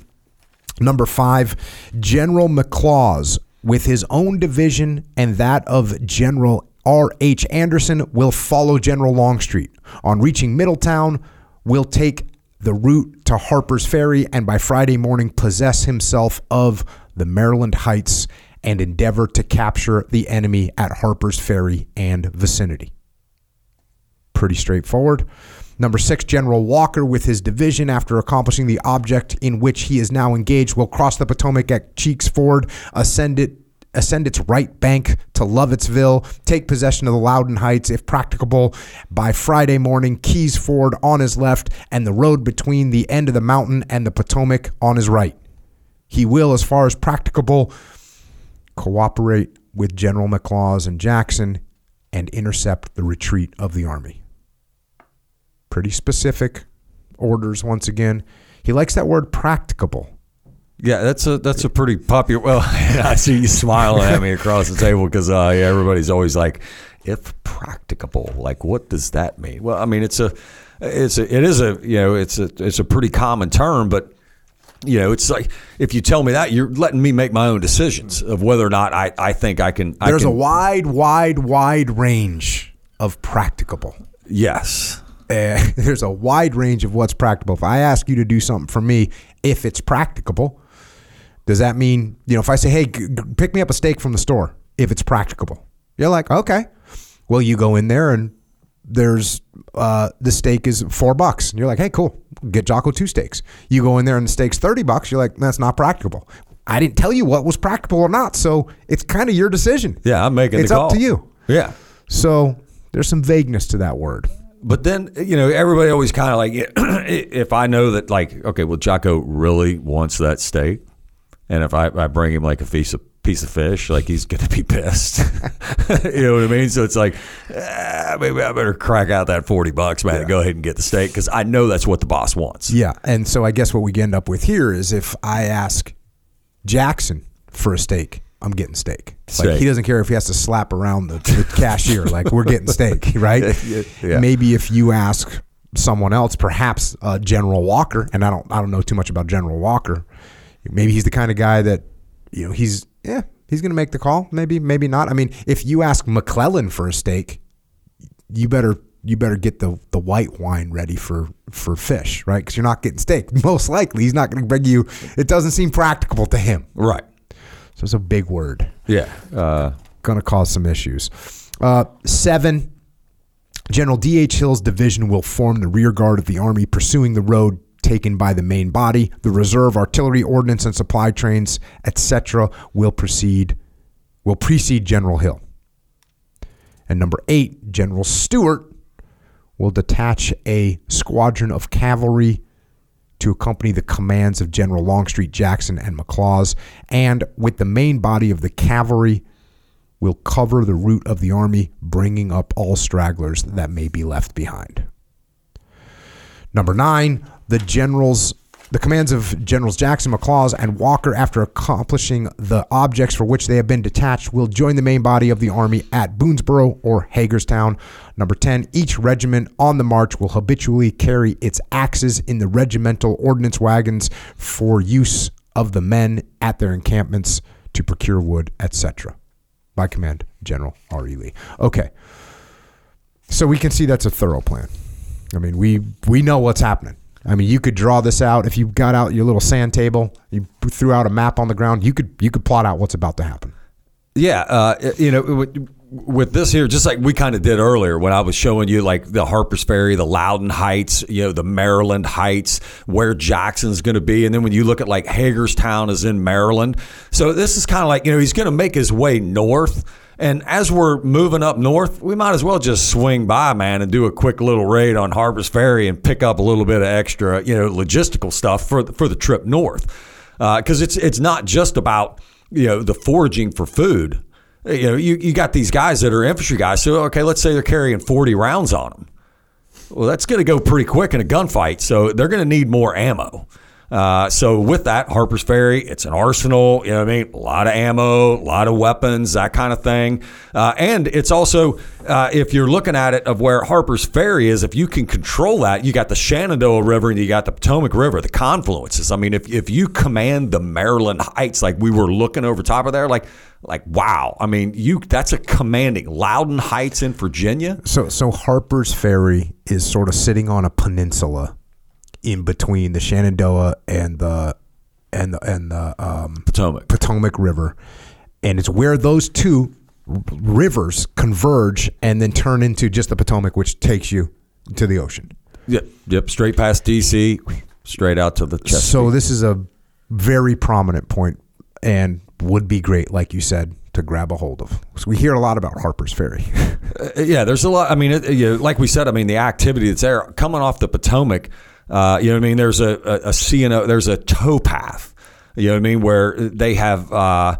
number five, General McLaws, with his own division and that of General R.H. Anderson, will follow General Longstreet. On reaching Middletown, will take the route to Harper's Ferry and by Friday morning possess himself of the Maryland Heights and endeavor to capture the enemy at Harper's Ferry and vicinity. Pretty straightforward. Number six, General Walker, with his division, after accomplishing the object in which he is now engaged, will cross the Potomac at Cheeks Ford, ascend it. Ascend its right bank to Lovettsville, take possession of the Loudoun Heights if practicable by Friday morning, Keys Ford on his left, and the road between the end of the mountain and the Potomac on his right. He will, as far as practicable, cooperate with General McLaws and Jackson and intercept the retreat of the army. Pretty specific orders once again. He likes that word practicable. Yeah, that's a that's a pretty popular. Well, [LAUGHS] I see you smiling at me across the table because uh, yeah, everybody's always like, if practicable, like what does that mean? Well, I mean it's a it's a it is a you know it's a it's a pretty common term, but you know it's like if you tell me that you're letting me make my own decisions of whether or not I I think I can. I There's a wide, wide, wide range of practicable. yes. Uh, [LAUGHS] there's a wide range of what's practicable. If I ask you to do something for me, if it's practicable, does that mean, you know, if I say, hey, g- g- pick me up a steak from the store, if it's practicable, you're like, okay. Well, you go in there and there's uh, the steak is four bucks. And you're like, hey, cool, get Jocko two steaks. You go in there and the steak's 30 bucks. You're like, that's not practicable. I didn't tell you what was practical or not. So it's kind of your decision. Yeah, I'm making It's up to you. Yeah. So there's some vagueness to that word. But then, you know, everybody always kind of like, [CLEARS THROAT] if I know that, like, okay, well, Jocko really wants that steak, and if I, I bring him like a piece of piece of fish, like he's gonna be [LAUGHS] pissed. [LAUGHS] you know what I mean? So it's like, ah, maybe I better crack out that forty bucks, man, and go ahead and get the steak because I know that's what the boss wants. Yeah, and so I guess what we end up with here is if I ask Jackson for a steak, I'm getting steak. Like he doesn't care if he has to slap around the, the cashier. [LAUGHS] Like we're getting steak, right? Yeah. Maybe if you ask someone else, perhaps uh, General Walker, and I don't I don't know too much about General Walker. Maybe he's the kind of guy that you know he's yeah he's going to make the call. Maybe maybe not. I mean, if you ask McClellan for a steak, you better you better get the the white wine ready for for fish, right? Because you're not getting steak. [LAUGHS] Most likely, he's not going to bring you. It doesn't seem practicable to him. Right. So it's a big word. Yeah. Uh, Going to cause some issues. Uh, seven. General D.H. Hill's division will form the rear guard of the Army, pursuing the road taken by the main body. The reserve artillery, ordnance, and supply trains, etc., will proceed will precede General Hill. And number eight, General Stuart will detach a squadron of cavalry to accompany the commands of General Longstreet, Jackson, and McLaws, and with the main body of the cavalry will cover the route of the army, bringing up all stragglers that may be left behind. Number nine, the generals, the commands of Generals Jackson, McLaws, and Walker, after accomplishing the objects for which they have been detached, will join the main body of the army at Boonesboro or Hagerstown. Number 10, each regiment on the march will habitually carry its axes in the regimental ordnance wagons for use of the men at their encampments to procure wood, etc. By command, General R.E. Lee. Okay. So we can see that's a thorough plan. I mean, we we know what's happening. I mean, you could draw this out if you got out your little sand table, you threw out a map on the ground. You could you could plot out what's about to happen. Yeah, uh, you know, with, with this here, just like we kind of did earlier when I was showing you like the Harper's Ferry, the Loudoun Heights, you know, the Maryland Heights, where Jackson's going to be, and then when you look at like Hagerstown is in Maryland, so this is kind of like you know he's going to make his way north. And as we're moving up north, we might as well just swing by, man, and do a quick little raid on Harper's Ferry and pick up a little bit of extra, you know, logistical stuff for the, for the trip north. Because uh, it's it's not just about you know the foraging for food. You know, you, you got these guys that are infantry guys. So okay, let's say they're carrying forty rounds on them. Well, that's going to go pretty quick in a gunfight. So they're going to need more ammo. Uh, so with that, Harper's Ferry, it's an arsenal. You know what I mean? A lot of ammo, a lot of weapons, that kind of thing. Uh, and it's also, uh, if you're looking at it of where Harper's Ferry is, if you can control that, you got the Shenandoah River and you got the Potomac River, the confluences. I mean, if, if you command the Maryland Heights, like we were looking over top of there, like like wow. I mean, you that's a commanding Loudoun Heights in Virginia. So so Harper's Ferry is sort of sitting on a peninsula in between the Shenandoah and the and the and the um, Potomac Potomac River, and it's where those two rivers converge and then turn into just the Potomac, which takes you to the ocean. Yep, yep, straight past DC, straight out to the Chesapeake. So this is a very prominent point and would be great, like you said, to grab a hold of. So we hear a lot about Harper's Ferry. [LAUGHS] uh, yeah, there's a lot. I mean, it, you know, like we said, I mean, the activity that's there coming off the Potomac uh, you know what I mean? There's a, a, a C&O, there's a towpath, you know what I mean, where they have uh,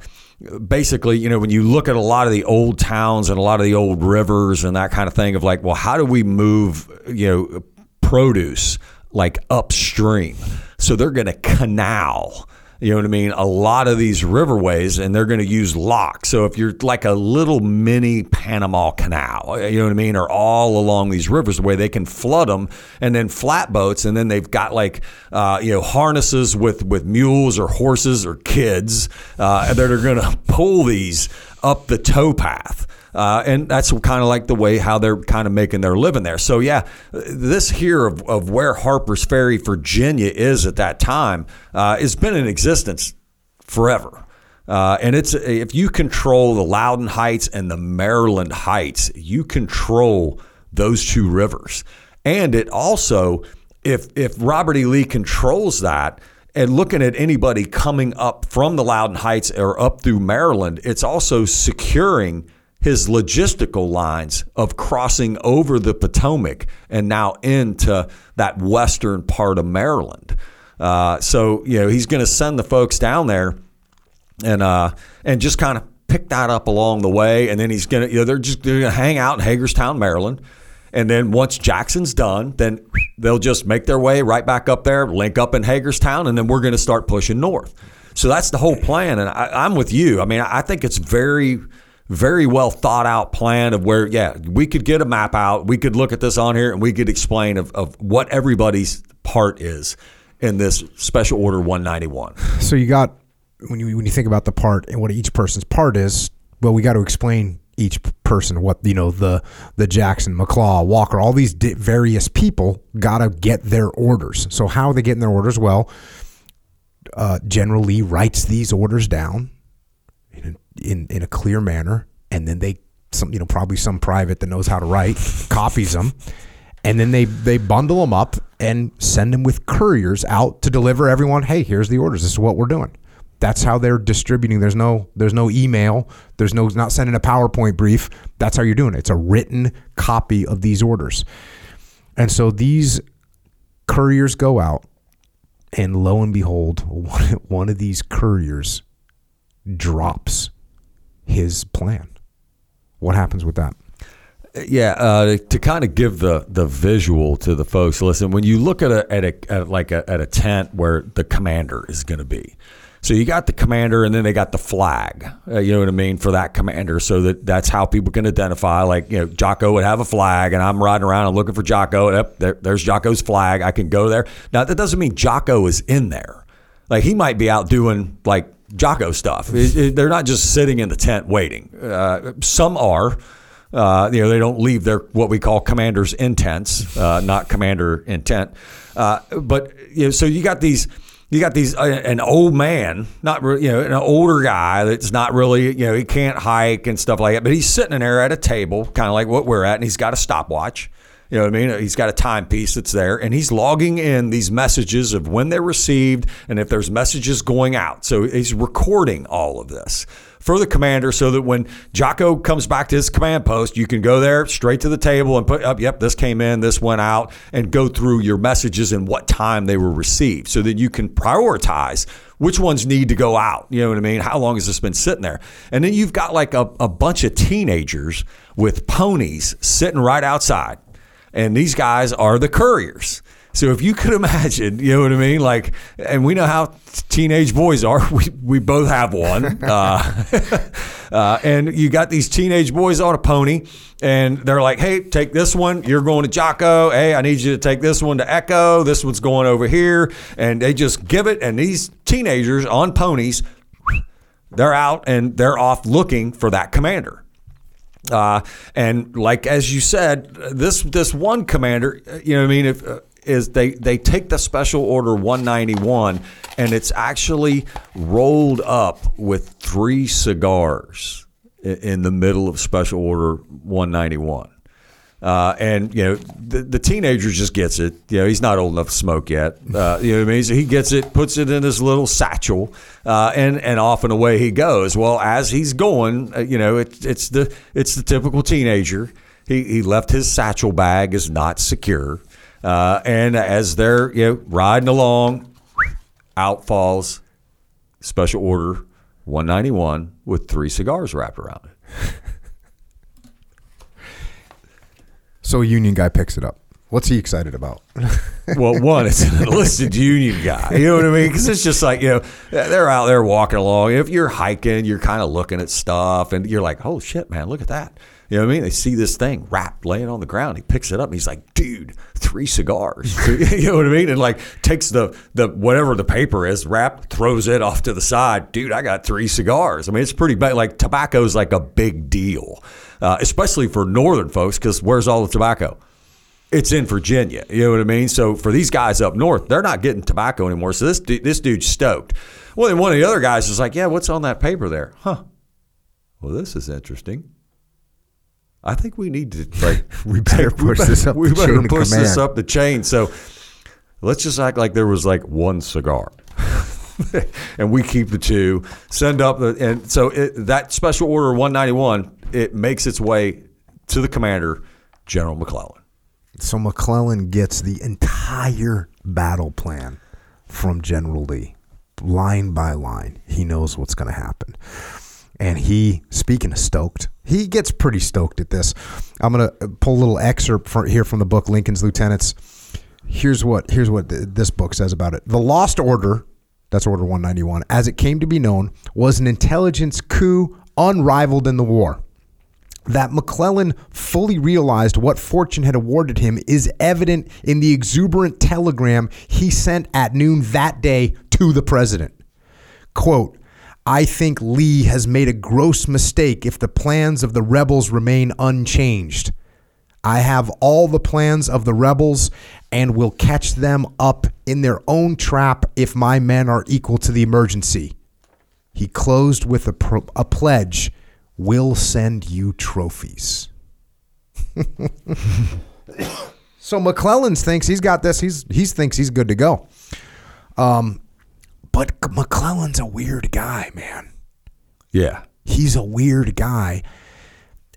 basically, you know, when you look at a lot of the old towns and a lot of the old rivers and that kind of thing of like, well, how do we move, you know, produce like upstream? So they're going to canal you know what I mean? A lot of these riverways, and they're going to use locks. So if you're like a little mini Panama Canal, you know what I mean, or all along these rivers, the way they can flood them, and then flatboats, and then they've got like uh, you know harnesses with with mules or horses or kids uh, that are going [LAUGHS] to pull these up the towpath. Uh, and that's kind of like the way how they're kind of making their living there. So yeah, this here of, of where Harper's Ferry, Virginia is at that time uh, has been in existence forever. Uh, and it's if you control the Loudoun Heights and the Maryland Heights, you control those two rivers. And it also, if if Robert E. Lee controls that, and looking at anybody coming up from the Loudoun Heights or up through Maryland, it's also securing his logistical lines of crossing over the Potomac and now into that western part of Maryland. Uh, so you know he's going to send the folks down there and uh, and just kind of pick that up along the way, and then he's going to you know they're just going to hang out in Hagerstown, Maryland. And then once Jackson's done, then they'll just make their way right back up there, link up in Hagerstown, and then we're going to start pushing north. So that's the whole plan. And I, am with you. I mean, I think it's very very well thought out plan of where, yeah, we could get a map out. We could look at this on here and we could explain of, of what everybody's part is in this special order 191. So you got, when you, when you think about the part and what each person's part is, well, we got to explain each person what you know the the Jackson, McClaw, Walker, all these di- various people got to get their orders. So how are they getting their orders? Well, uh, General Lee writes these orders down in in a clear manner, and then they some you know probably some private that knows how to write [LAUGHS] copies them, and then they they bundle them up and send them with couriers out to deliver everyone. Hey, here's the orders. This is what we're doing. That's how they're distributing. There's no there's no email. There's no not sending a PowerPoint brief. That's how you're doing it. It's a written copy of these orders. And so these couriers go out, and lo and behold, one, [LAUGHS] one of these couriers drops his plan. What happens with that? Yeah, uh, to kind of give the the visual to the folks. Listen, when you look at a at a at like a, at a tent where the commander is going to be, so you got the commander, and then they got the flag. Uh, you know what I mean for that commander, so that that's how people can identify. Like you know, Jocko would have a flag, and I'm riding around and looking for Jocko. Yep, there, there's Jocko's flag. I can go there. Now that doesn't mean Jocko is in there. Like he might be out doing like Jocko stuff. They're not just sitting in the tent waiting. Uh, some are. Uh, you know, they don't leave their what we call commander's intents, uh, not commander intent. Uh, but you know, so you got these, you got these, uh, an old man, not re- you know, an older guy that's not really, you know, he can't hike and stuff like that. But he's sitting in there at a table, kind of like what we're at, and he's got a stopwatch, You know what I mean? He's got a timepiece that's there, and he's logging in these messages of when they're received and if there's messages going out. So he's recording all of this for the commander so that when Jocko comes back to his command post, you can go there straight to the table and put up, yep, this came in, this went out, and go through your messages and what time they were received so that you can prioritize which ones need to go out. You know what I mean? How long has this been sitting there? And then you've got like a, a bunch of teenagers with ponies sitting right outside. And these guys are the couriers. So if you could [LAUGHS] imagine, you know what I mean? Like, and we know how teenage boys are. [LAUGHS] We, we both have one. [LAUGHS] Uh, uh, and you got these teenage boys on a pony, and they're like, hey, take this one. You're going to Jocko. Hey, I need you to take this one to Echo. This one's going over here. And they just give it. And these teenagers on ponies, they're out and they're off looking for that commander. Uh, and like as you said, this this one commander, you know, what I mean, if uh, is they they take the special order 191 and it's actually rolled up with three cigars in the middle of special order 191. Uh, and you know the, the teenager just gets it. You know he's not old enough to smoke yet. Uh, you know what I mean? So he gets it, puts it in his little satchel, uh, and and off and away he goes. Well, as he's going, uh, you know it, it's the it's the typical teenager. He he left his satchel bag is not secure. Uh, and as they're you know riding along, out falls special order 191 with three cigars wrapped around it. [LAUGHS] So a union guy picks it up. What's he excited about? [LAUGHS] well, one, it's an enlisted union guy. You know what I mean? Because it's just like you know they're out there walking along. If you're hiking, you're kind of looking at stuff, and you're like, "Oh shit, man, look at that." You know what I mean? They see this thing wrapped laying on the ground. He picks it up and he's like, dude, three cigars. [LAUGHS] you know what I mean? And like takes the the whatever the paper is, wrapped, throws it off to the side. Dude, I got three cigars. I mean, it's pretty bad. Like tobacco is like a big deal, uh, especially for northern folks, because where's all the tobacco? It's in Virginia. You know what I mean? So for these guys up north, they're not getting tobacco anymore. So this this dude's stoked. Well, then one of the other guys is like, yeah, what's on that paper there? Huh. Well, this is interesting. I think we need to [LAUGHS] like we better [LAUGHS] push we this up We the better chain of push this up the chain. So let's just act like there was like one cigar. [LAUGHS] and we keep the two, send up the, and so it, that special order 191, it makes its way to the commander, General McClellan. So McClellan gets the entire battle plan from General Lee, line by line. He knows what's going to happen. And he, speaking of stoked, he gets pretty stoked at this. I'm going to pull a little excerpt here from the book Lincoln's Lieutenants. Here's what here's what th- this book says about it. The Lost Order, that's Order 191, as it came to be known, was an intelligence coup unrivaled in the war. That McClellan fully realized what fortune had awarded him is evident in the exuberant telegram he sent at noon that day to the president. Quote, I think Lee has made a gross mistake if the plans of the rebels remain unchanged. I have all the plans of the rebels and will catch them up in their own trap if my men are equal to the emergency. He closed with a, a pledge We'll send you trophies. [LAUGHS] so McClellan thinks he's got this. He's he thinks he's good to go. Um, but McClellan's a weird guy, man. Yeah. He's a weird guy.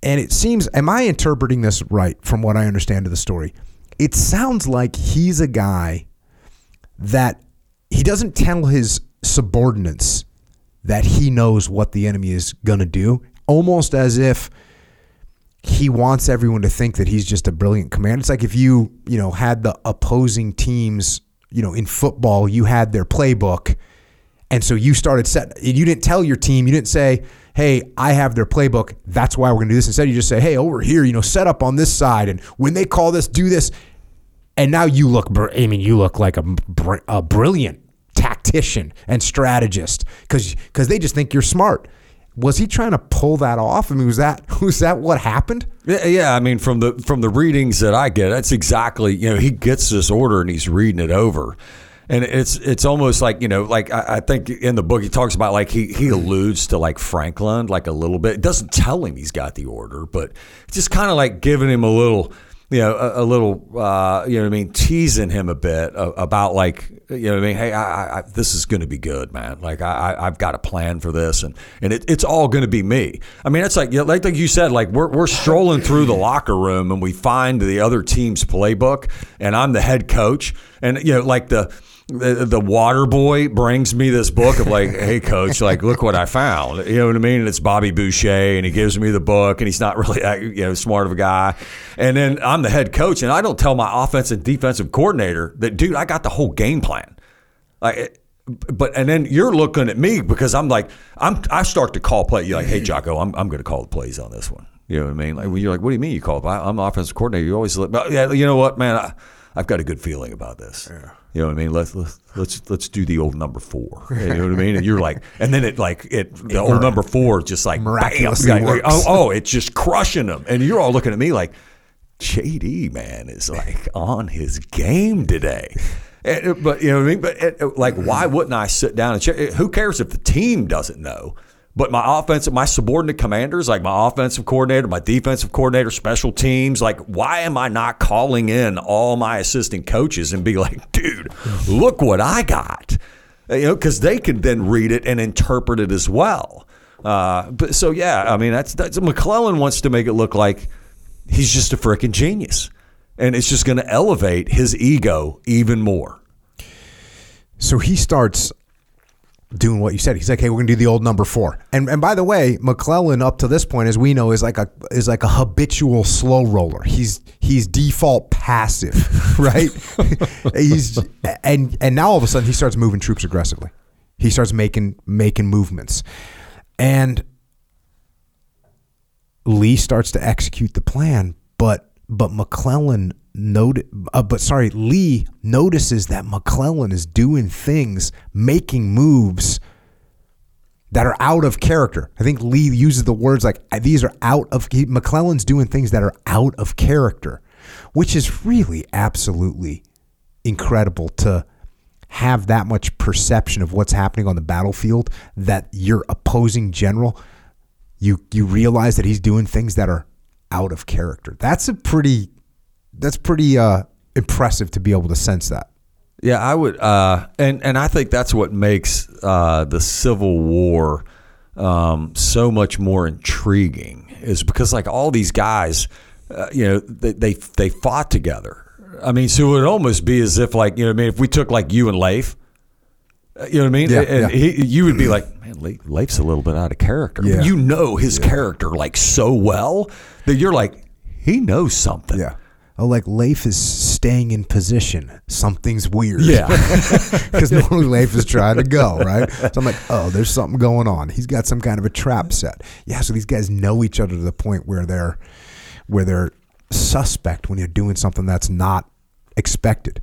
And it seems, am I interpreting this right from what I understand of the story? It sounds like he's a guy that he doesn't tell his subordinates that he knows what the enemy is going to do, almost as if he wants everyone to think that he's just a brilliant commander. It's like if you, you know, had the opposing teams, you know, in football, you had their playbook and so you started set. You didn't tell your team. You didn't say, "Hey, I have their playbook. That's why we're going to do this." Instead, you just say, "Hey, over here, you know, set up on this side, and when they call this, do this." And now you look. I mean, you look like a, a brilliant tactician and strategist because because they just think you're smart. Was he trying to pull that off? I mean, was that [LAUGHS] was that what happened? Yeah, yeah, I mean, from the from the readings that I get, that's exactly you know he gets this order and he's reading it over, and it's it's almost like you know like I, I think in the book he talks about like he he alludes to like Franklin like a little bit. It doesn't tell him he's got the order, but just kind of like giving him a little you know, a, a little, uh, you know I mean, teasing him a bit about like, you know I mean? Hey, I, I, this is going to be good, man. Like I, I, have got a plan for this and, and it, it's all going to be me. I mean, it's like, like, like you said, like we're, we're strolling through the locker room and we find the other team's playbook and I'm the head coach and, you know, like the, the, the water boy brings me this book of like, hey, coach, like, look what I found. You know what I mean? And it's Bobby Boucher, and he gives me the book, and he's not really, you know, smart of a guy. And then I'm the head coach, and I don't tell my offensive defensive coordinator that, dude, I got the whole game plan. Like, eh, but and then you're looking at me because I'm like, I'm I start to call play. You're like, hey, Jocko, I'm I'm going to call the plays on this one. You know what I mean? Like you're like, what do you mean you call? I'm offensive coordinator. You always, yeah, you know what, man. I, I've got a good feeling about this. Yeah. You know what I mean? Let's let's let's let's do the old number four. [LAUGHS] You know what I mean? And you're like, and then it like it the it old number four just like miraculously bam, works. oh, oh, it's just crushing them. And you're all looking at me like, JD man is like on his game today. And, but you know what I mean? But it, like, why wouldn't I sit down and check? Who cares if the team doesn't know? But my offensive, my subordinate commanders, like my offensive coordinator, my defensive coordinator, special teams, like, why am I not calling in all my assistant coaches and be like, dude, look what I got? You know, because they can then read it and interpret it as well. Uh, but so yeah, I mean, that's that's McClellan wants to make it look like he's just a freaking genius, and it's just going to elevate his ego even more. So he starts doing what you said. He's like, "Hey, we're gonna do the old number four. And and by the way, McClellan up to this point, as we know, is like a is like a habitual slow roller. He's he's default passive, [LAUGHS] right? [LAUGHS] he's and and now all of a sudden he starts moving troops aggressively. He starts making making movements, and Lee starts to execute the plan, but but McClellan uh, but sorry, Lee notices that McClellan is doing things, making moves that are out of character. I think Lee uses the words like these are out of McClellan's doing things that are out of character, which is really absolutely incredible to have that much perception of what's happening on the battlefield that your opposing general you you realize that he's doing things that are out of character. That's a pretty that's pretty uh, impressive to be able to sense that. Yeah, I would, uh, and and I think that's what makes uh, the Civil War um, so much more intriguing is because like all these guys, uh, you know, they, they they fought together. I mean, so it would almost be as if like you know, I mean, if we took like you and Leif, uh, you know what I mean? Yeah, and yeah. He, you would be like, man, Leif, Leif's a little bit out of character. Yeah. You know his character like so well that you're like, he knows something. Yeah. Oh, like Leif is staying in position. Something's weird. Yeah. [LAUGHS] Because [LAUGHS] normally Leif is trying to go, right? So I'm like, oh, there's something going on. He's got some kind of a trap set. Yeah, so these guys know each other to the point where they're where they're suspect when you're doing something that's not expected.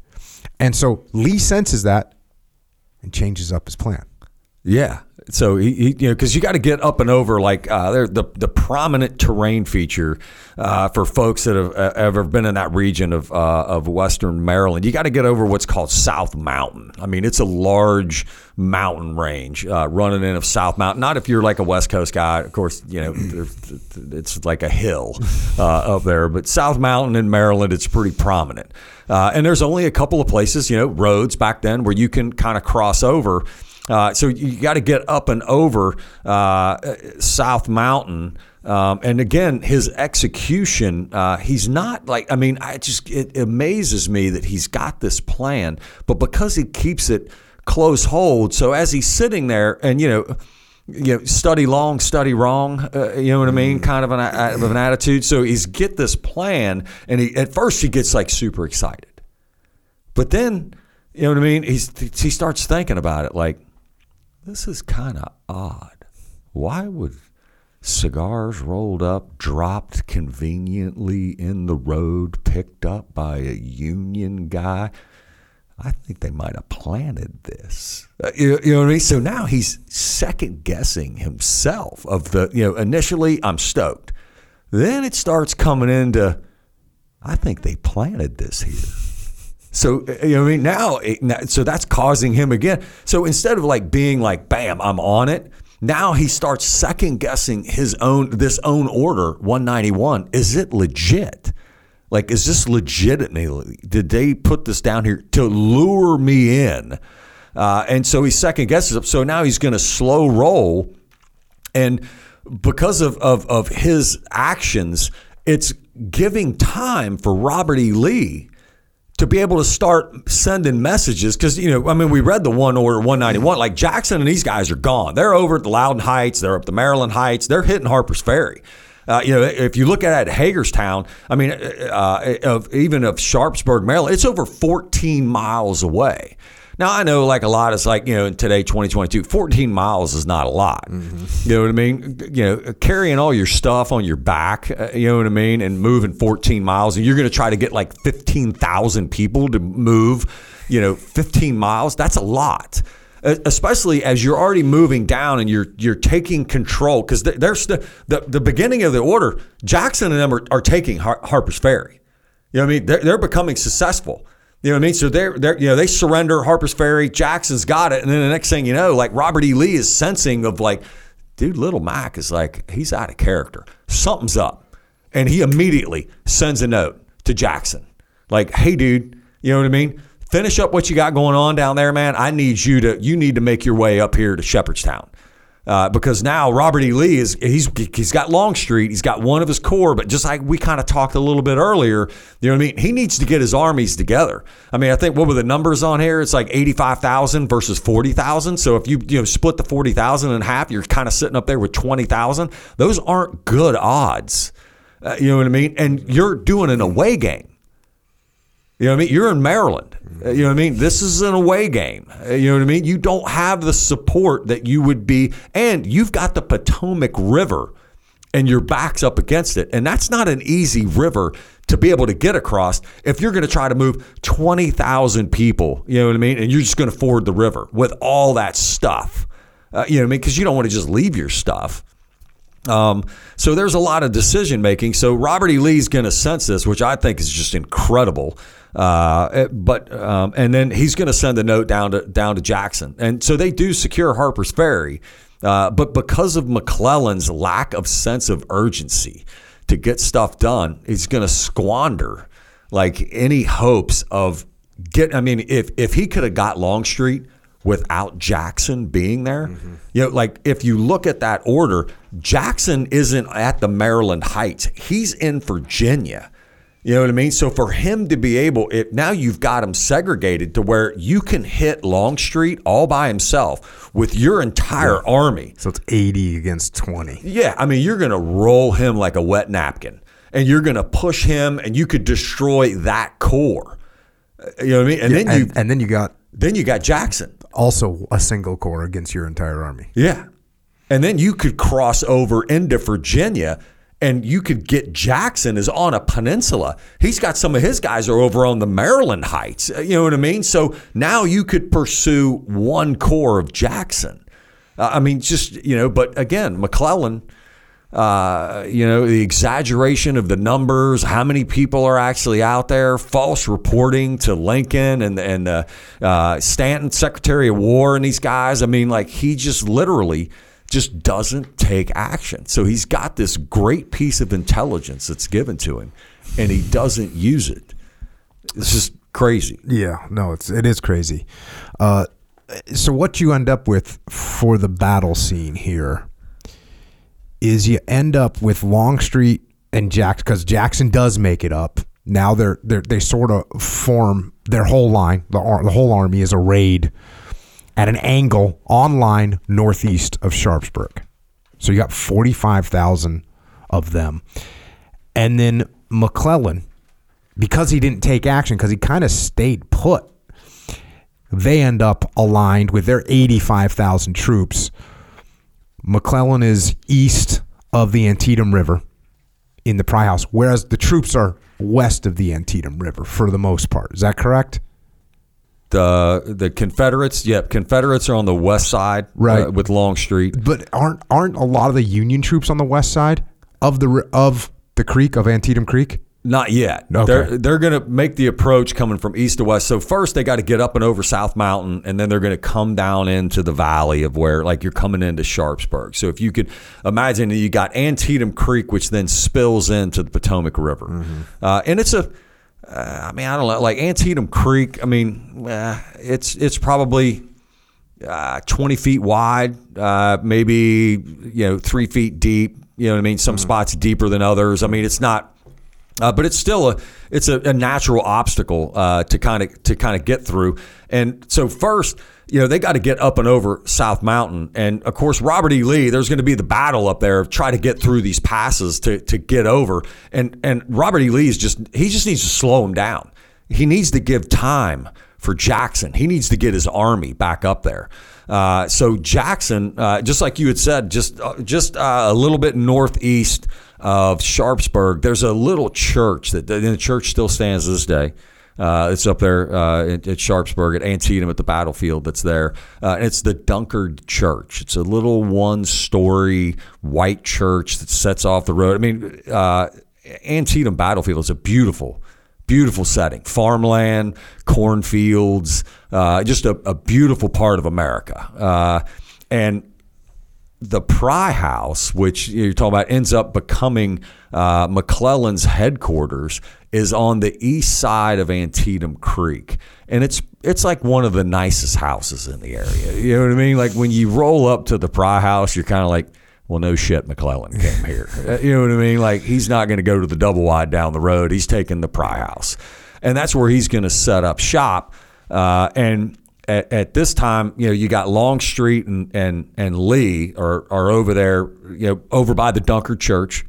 And so Lee senses that and changes up his plan. Yeah. So he, he you know, because you got to get up and over like uh, the the prominent terrain feature uh, for folks that have uh, ever been in that region of uh, of Western Maryland. You got to get over what's called South Mountain. I mean, it's a large mountain range uh, running in of South Mountain. Not if you're like a West Coast guy, of course. You know, [CLEARS THROAT] it's like a hill uh, up there, but South Mountain in Maryland, it's pretty prominent. and there's only a couple of places, you know, roads back then where you can kind of cross over. Uh, so you got to get up and over uh, South Mountain. Um, and again, his execution, uh, he's not like, I mean, I just, it amazes me that he's got this plan, but because he keeps it close hold, so as he's sitting there and, you know, you know, study long, study wrong. Uh, you know what I mean? Kind of an, of an attitude. So he's get this plan, and he at first he gets like super excited, but then you know what I mean. He's he starts thinking about it, like this is kind of odd. Why would cigars rolled up, dropped conveniently in the road, picked up by a union guy? I think they might have planted this. Uh, you, you know what I mean? So now he's second guessing himself of the, you know, initially I'm stoked. Then it starts coming into, I think they planted this here. So you know, I mean, now, it, so that's causing him again. So instead of like being like, "Bam, I'm on it," now he starts second guessing his own this own order 191. Is it legit? Like, is this legitimately? Did they put this down here to lure me in? Uh, and so he second guesses. So now he's going to slow roll, and because of, of of his actions, it's giving time for Robert E. Lee to be able to start sending messages because you know I mean we read the one order 191 like Jackson and these guys are gone. They're over at the Loudoun Heights they're up the Maryland Heights they're hitting Harper's Ferry. Uh, you know if you look at it, Hagerstown I mean uh, of even of Sharpsburg Maryland it's over 14 miles away now I know like a lot is like you know in today 2022 14 miles is not a lot. Mm-hmm. you know what I mean? You know carrying all your stuff on your back uh, you know what I mean and moving 14 miles and you're going to try to get like 15,000 people to move you know 15 miles that's a lot. Especially as you're already moving down and you're you're taking control because there's the, the, the beginning of the order Jackson and them are, are taking Har- Harper's Ferry. You know what I mean? They're, they're becoming successful you know what I mean? So they're, they're, you know, they surrender Harper's Ferry. Jackson's got it. And then the next thing you know, like Robert E. Lee is sensing of like, dude, Little Mac is like, he's out of character. Something's up. And he immediately sends a note to Jackson. Like, hey, dude, you know what I mean? Finish up what you got going on down there, man. I need you to, you need to make your way up here to Shepherdstown uh, because now Robert E. Lee is he's he's got Longstreet, he's got one of his corps, but just like we kind of talked a little bit earlier, you know what I mean? He needs to get his armies together. I mean, I think what were the numbers on here? It's like eighty five thousand versus forty thousand. So if you you know split the forty thousand in half, you're kind of sitting up there with twenty thousand. Those aren't good odds. Uh, you know what I mean? And you're doing an away game. You know what I mean? You're in Maryland. You know what I mean? This is an away game. You know what I mean? You don't have the support that you would be, and you've got the Potomac River and your back's up against it. And that's not an easy river to be able to get across if you're going to try to move 20,000 people, you know what I mean? And you're just going to ford the river with all that stuff. Uh, you know what I mean? Because you don't want to just leave your stuff. Um, so there's a lot of decision making. So Robert E. Lee's going to sense this, which I think is just incredible. Uh, but um, and then he's going to send a note down to down to Jackson, and so they do secure Harper's Ferry. Uh, but because of McClellan's lack of sense of urgency to get stuff done, he's going to squander like any hopes of get. I mean, if if he could have got Longstreet without Jackson being there, mm-hmm. you know, like if you look at that order, Jackson isn't at the Maryland Heights; he's in Virginia. You know what I mean? So for him to be able, if now you've got him segregated to where you can hit Longstreet all by himself with your entire yeah. army. So it's 80 against 20. Yeah, I mean you're going to roll him like a wet napkin, and you're going to push him, and you could destroy that corps. Uh, you know what I mean? And yeah, then you and, and then you got then you got Jackson, also a single corps against your entire army. Yeah, and then you could cross over into Virginia and you could get Jackson is on a peninsula. He's got some of his guys are over on the Maryland Heights. Uh, you know what I mean? So now you could pursue one corps of Jackson. Uh, I mean, just you know, but again, McClellan. Uh, you know, the exaggeration of the numbers, how many people are actually out there, false reporting to Lincoln and and uh, uh, Stanton, Secretary of War, and these guys. I mean, like he just literally just doesn't take action. So he's got this great piece of intelligence that's given to him, and he doesn't use it. It's just crazy. Yeah, no, it's it is crazy. Uh, so what you end up with for the battle scene here is you end up with Longstreet and Jackson because Jackson does make it up. Now they're, they're they sort of form their whole line. The the whole army is arrayed at an angle on line northeast of Sharpsburg. So you got 45,000 of them. And then McClellan, because he didn't take action, because he kind of stayed put, they end up aligned with their 85,000 troops. McClellan is east of the Antietam River in the Pry House, whereas the troops are west of the Antietam River for the most part. Is that correct? The the Confederates, yep, Confederates are on the west side, uh, right, uh, with Longstreet. But aren't aren't a lot of the Union troops on the west side of the of the creek of Antietam Creek? Not yet. Okay. They're they're going to make the approach coming from east to west. So first they got to get up and over South Mountain, and then they're going to come down into the valley of where like you're coming into Sharpsburg. So if you could imagine, you got Antietam Creek, which then spills into the Potomac River, uh, and it's a. Uh, I mean, I don't know, like Antietam Creek. I mean, uh, it's it's probably uh, 20 feet wide, uh, maybe you know three feet deep. You know what I mean? Some spots deeper than others. I mean, it's not uh, but it's still a it's a, a natural obstacle uh, to kind of to kind of get through. And so first, you know, they got to get up and over South Mountain, and of course, Robert E. Lee. There's going to be the battle up there of try to get through these passes to to get over. And and Robert E. Lee is just he just needs to slow him down. He needs to give time for Jackson. He needs to get his army back up there. Uh, so Jackson, uh, just like you had said, just uh, just uh, a little bit northeast of Sharpsburg, there's a little church that the church still stands this day. Uh, it's up there uh, at, Sharpsburg at Antietam at the battlefield. That's there. Uh, it's the Dunkard Church. It's a little one-story white church that sets off the road. I mean, uh, Antietam battlefield is a beautiful, beautiful setting. Farmland, cornfields, uh, just a, a beautiful part of America. Uh, and the Pry House, which you're talking about, ends up becoming uh, McClellan's headquarters, is on the east side of Antietam Creek, and it's it's like one of the nicest houses in the area. You know what I mean? Like when you roll up to the Pry House, you're kind of like, well, no shit, McClellan came here. [LAUGHS] Uh, you know what I mean? Like he's not going to go to the double wide down the road. He's taking the Pry House, and that's where he's going to set up shop. Uh, and at, at, this time, you know, you got Longstreet and and and Lee are are over there, you know, over by the Dunker Church.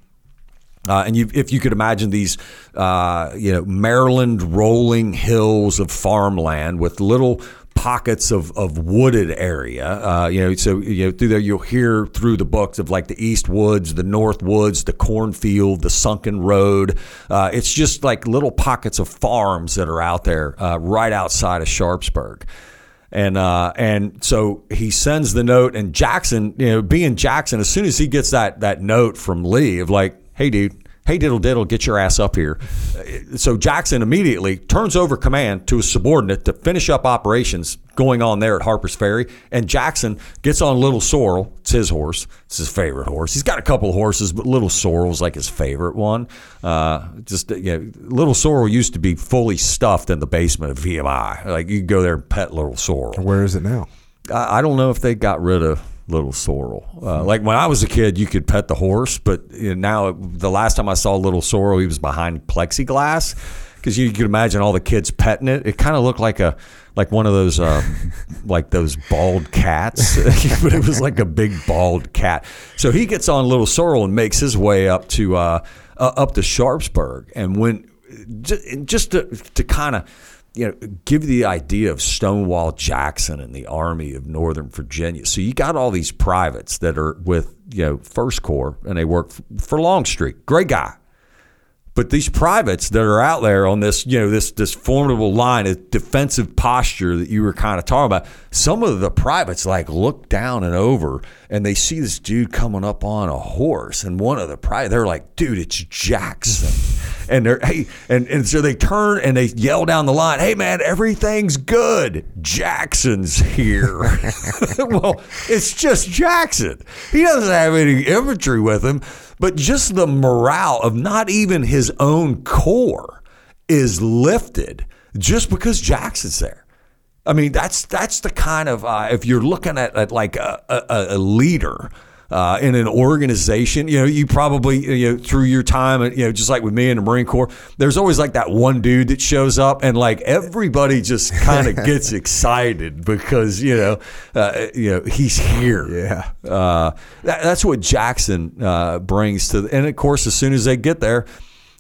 Uh, and you, if you could imagine these, uh, you know, Maryland rolling hills of farmland with little pockets of, of wooded area. Uh, you know, so you know through there you'll hear through the books of like the East Woods, the North Woods, the cornfield, the sunken road. Uh, it's just like little pockets of farms that are out there uh, right outside of Sharpsburg. And uh, and so he sends the note, and Jackson, you know, being Jackson, as soon as he gets that that note from Lee of like, hey, dude, hey, diddle diddle, get your ass up here. So Jackson immediately turns over command to a subordinate to finish up operations going on there at Harper's Ferry. And Jackson gets on Little Sorrel. It's his horse. It's his favorite horse. He's got a couple of horses, but Little Sorrel's like his favorite one. Uh, just you know, Little Sorrel used to be fully stuffed in the basement of VMI. Like you could go there and pet Little Sorrel. Where is it now? I, I don't know if they got rid of little sorrel. Uh, like when I was a kid, you could pet the horse, but you know, now the last time I saw little sorrel, he was behind plexiglass because you could imagine all the kids petting it. It kind of looked like a like one of those uh, [LAUGHS] like those bald cats, [LAUGHS] but it was like a big bald cat. So he gets on little sorrel and makes his way up to uh, uh, up to Sharpsburg, and when just, just to to kind of you know, give the idea of Stonewall Jackson and the Army of Northern Virginia. So you got all these privates that are with, you know, First Corps and they work for Longstreet. Great guy. But these privates that are out there on this, you know, this this formidable line of defensive posture that you were kind of talking about, some of the privates like look down and over and they see this dude coming up on a horse, and one of the privates, they're like, dude, it's Jackson. and they're hey, and, and so they turn and they yell down the line, hey man, everything's good. Jackson's here. [LAUGHS] well, it's just Jackson. He doesn't have any infantry with him but just the morale of not even his own corps is lifted just because Jackson's there. I mean, that's that's the kind of uh, if you're looking at, at like a, a, a leader uh, in an organization, you know, you probably you know through your time, you know, just like with me in the Marine Corps, there's always like that one dude that shows up, and like everybody just kind of [LAUGHS] gets excited because you know, uh, you know, he's here. Yeah, uh, that, that's what Jackson uh, brings to, the, and of course, as soon as they get there,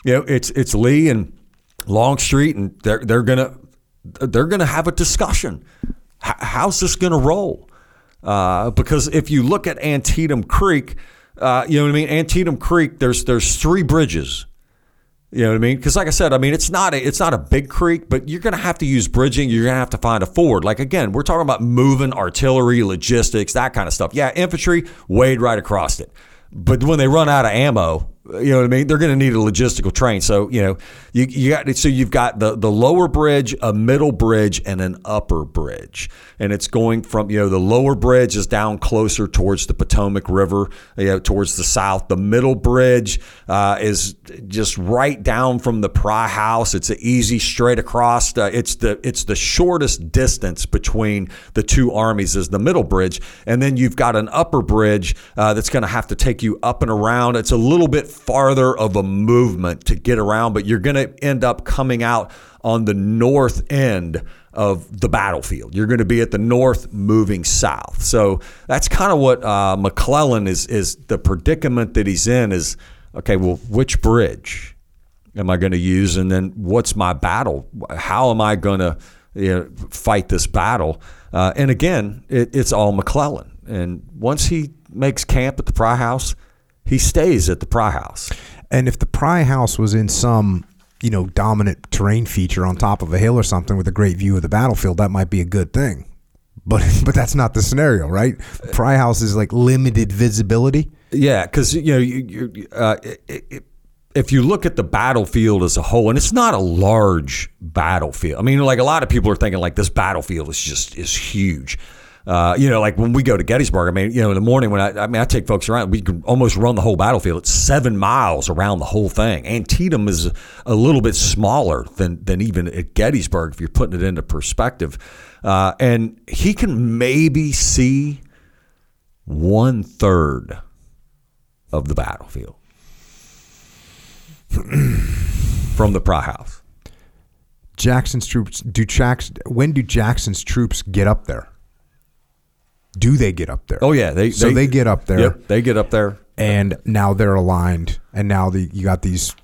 you know, it's it's Lee and Longstreet, and they're they're gonna they're gonna have a discussion. H- how's this gonna roll? Uh, because if you look at Antietam Creek, uh, you know what I mean. Antietam Creek, there's there's three bridges. You know what I mean? Because like I said, I mean it's not a, it's not a big creek, but you're going to have to use bridging. You're going to have to find a ford. Like again, we're talking about moving artillery, logistics, that kind of stuff. Yeah, infantry wade right across it. But when they run out of ammo, You know what I mean? They're going to need a logistical train. So you know, you, you got so you've got the the lower bridge, a middle bridge, and an upper bridge, and it's going from you know the lower bridge is down closer towards the Potomac River, you know, towards the south. The middle bridge uh, is just right down from the Pry House. It's an easy straight across. Uh, it's the it's the shortest distance between the two armies is the middle bridge, and then you've got an upper bridge uh, that's going to have to take you up and around. It's a little bit farther of a movement to get around, but you're going to end up coming out on the north end of the battlefield. You're going to be at the north, moving south. So that's kind of what uh, McClellan is is the predicament that he's in. Is okay. Well, which bridge am I going to use, and then what's my battle? How am I going to you know, fight this battle? Uh, and again, it, it's all McClellan. And once he makes camp at the Pry House, he stays at the Pry House. And if the Pry House was in some, you know, dominant terrain feature on top of a hill or something with a great view of the battlefield, that might be a good thing. But [LAUGHS] but that's not the scenario, right? Pry House is like limited visibility. Yeah, because you know, you, you, uh, it, it, if you look at the battlefield as a whole, and it's not a large battlefield. I mean, like a lot of people are thinking, like this battlefield is just is huge. Uh, you know, like when we go to Gettysburg, I mean, you know, in the morning when I, I mean, I take folks around, we can almost run the whole battlefield. It's seven miles around the whole thing. Antietam is a little bit smaller than than even at Gettysburg if you're putting it into perspective. Uh, and he can maybe see one third of the battlefield [CLEARS THROAT] from the Pry House. Jackson's troops do Jackson when do Jackson's troops get up there? Do they get up there? Oh yeah, they so they, get up there. Yep, they get up there, and now they're aligned, and now the you got these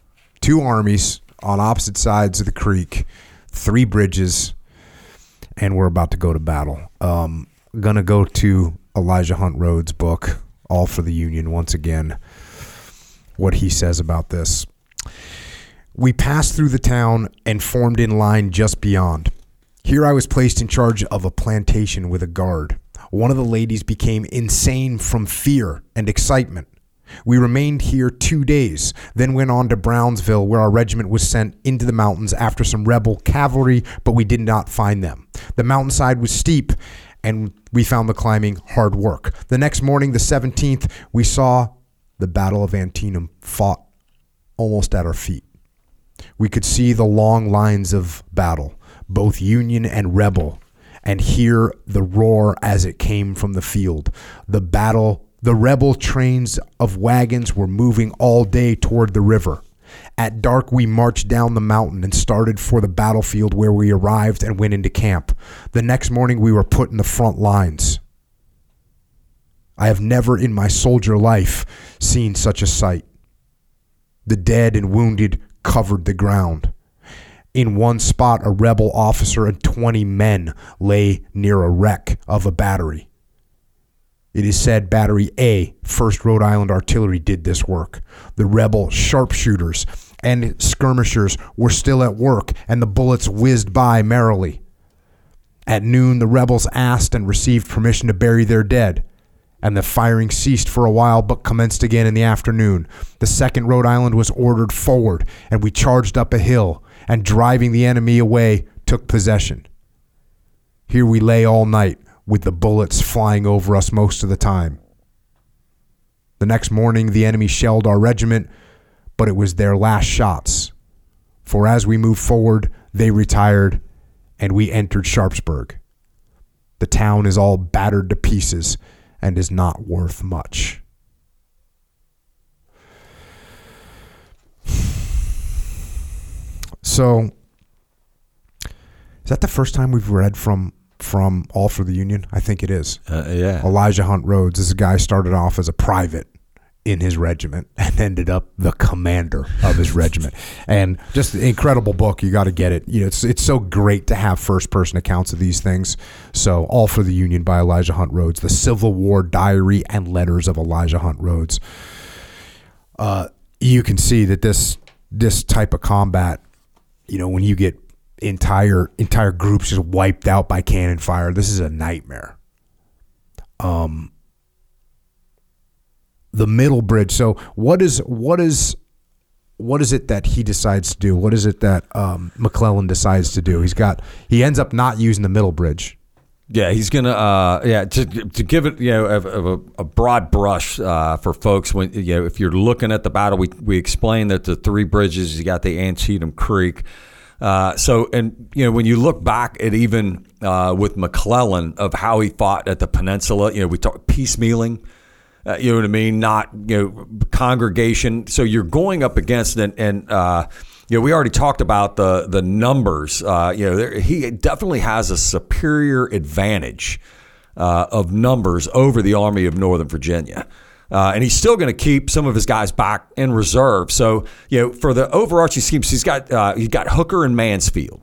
two armies on opposite sides of the creek, three bridges, and we're about to go to battle. Um, gonna go to Elijah Hunt Rhodes' book, All for the Union, once again. What he says about this. We passed through the town and formed in line just beyond. Here I was placed in charge of a plantation with a guard. One of the ladies became insane from fear and excitement. We remained here two days, then went on to Brownsville, where our regiment was sent into the mountains after some rebel cavalry, but we did not find them. The mountainside was steep, and we found the climbing hard work. The next morning, the 17th, we saw the Battle of Antietam fought almost at our feet. We could see the long lines of battle, both Union and Rebel, and hear the roar as it came from the field. The battle, the Rebel trains of wagons were moving all day toward the river. At dark, we marched down the mountain and started for the battlefield where we arrived and went into camp. The next morning, we were put in the front lines. I have never in my soldier life seen such a sight. The dead and wounded covered the ground. In one spot, a rebel officer and 20 men lay near a wreck of a battery. It is said Battery A, 1st Rhode Island Artillery, did this work. The rebel sharpshooters and skirmishers were still at work, and the bullets whizzed by merrily. At noon, the rebels asked and received permission to bury their dead and the firing ceased for a while but commenced again in the afternoon. The 2nd Rhode Island was ordered forward, and we charged up a hill and, driving the enemy away, took possession. Here we lay all night with the bullets flying over us most of the time. The next morning, the enemy shelled our regiment, but it was their last shots. For as we moved forward, they retired, and we entered Sharpsburg. The town is all battered to pieces and is not worth much. So, is that the first time we've read from from All for the Union? I think it is. Uh, yeah. Elijah Hunt Rhodes. This guy started off as a private in his regiment [LAUGHS] and ended up the commander of his regiment. And just an incredible book. You got to get it. You know, it's it's so great to have first person accounts of these things. So, All for the Union by Elijah Hunt Rhodes, the Civil War Diary and Letters of Elijah Hunt Rhodes. Uh, you can see that this this type of combat, you know, when you get entire entire groups just wiped out by cannon fire, this is a nightmare. Um the middle bridge. So what is what is what is it that he decides to do? What is it that um, McClellan decides to do? He's got he ends up not using the middle bridge. Yeah, he's gonna. Uh, yeah, to, to give it you know a, a, broad brush uh, for folks when you know if you're looking at the battle, we we explained that the three bridges. You got the Antietam Creek. Uh, so and you know when you look back at even uh, with McClellan of how he fought at the peninsula, you know we talk piecemealing. Uh, you know what I mean? Not you know congregation. So you're going up against and and uh, you know we already talked about the the numbers. Uh, you know there, he definitely has a superior advantage uh, of numbers over the Army of Northern Virginia. Uh, and he's still going to keep some of his guys back in reserve. So, you know, for the overarching schemes, he's got uh, he's got Hooker and Mansfield.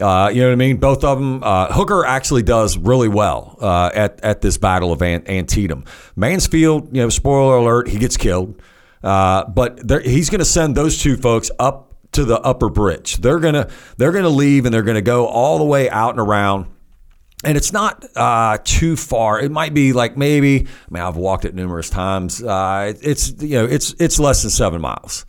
Uh, you know what I mean? Both of them. Uh, Hooker actually does really well at at this battle of Antietam. Mansfield, you know, spoiler alert, he gets killed. Uh, but he's going to send those two folks up to the upper bridge. They're gonna they're gonna leave and they're to go all the way out and around. And it's not uh, too far. It might be like maybe. I mean, I've walked it numerous times. Uh, it's you know, it's it's less than seven miles.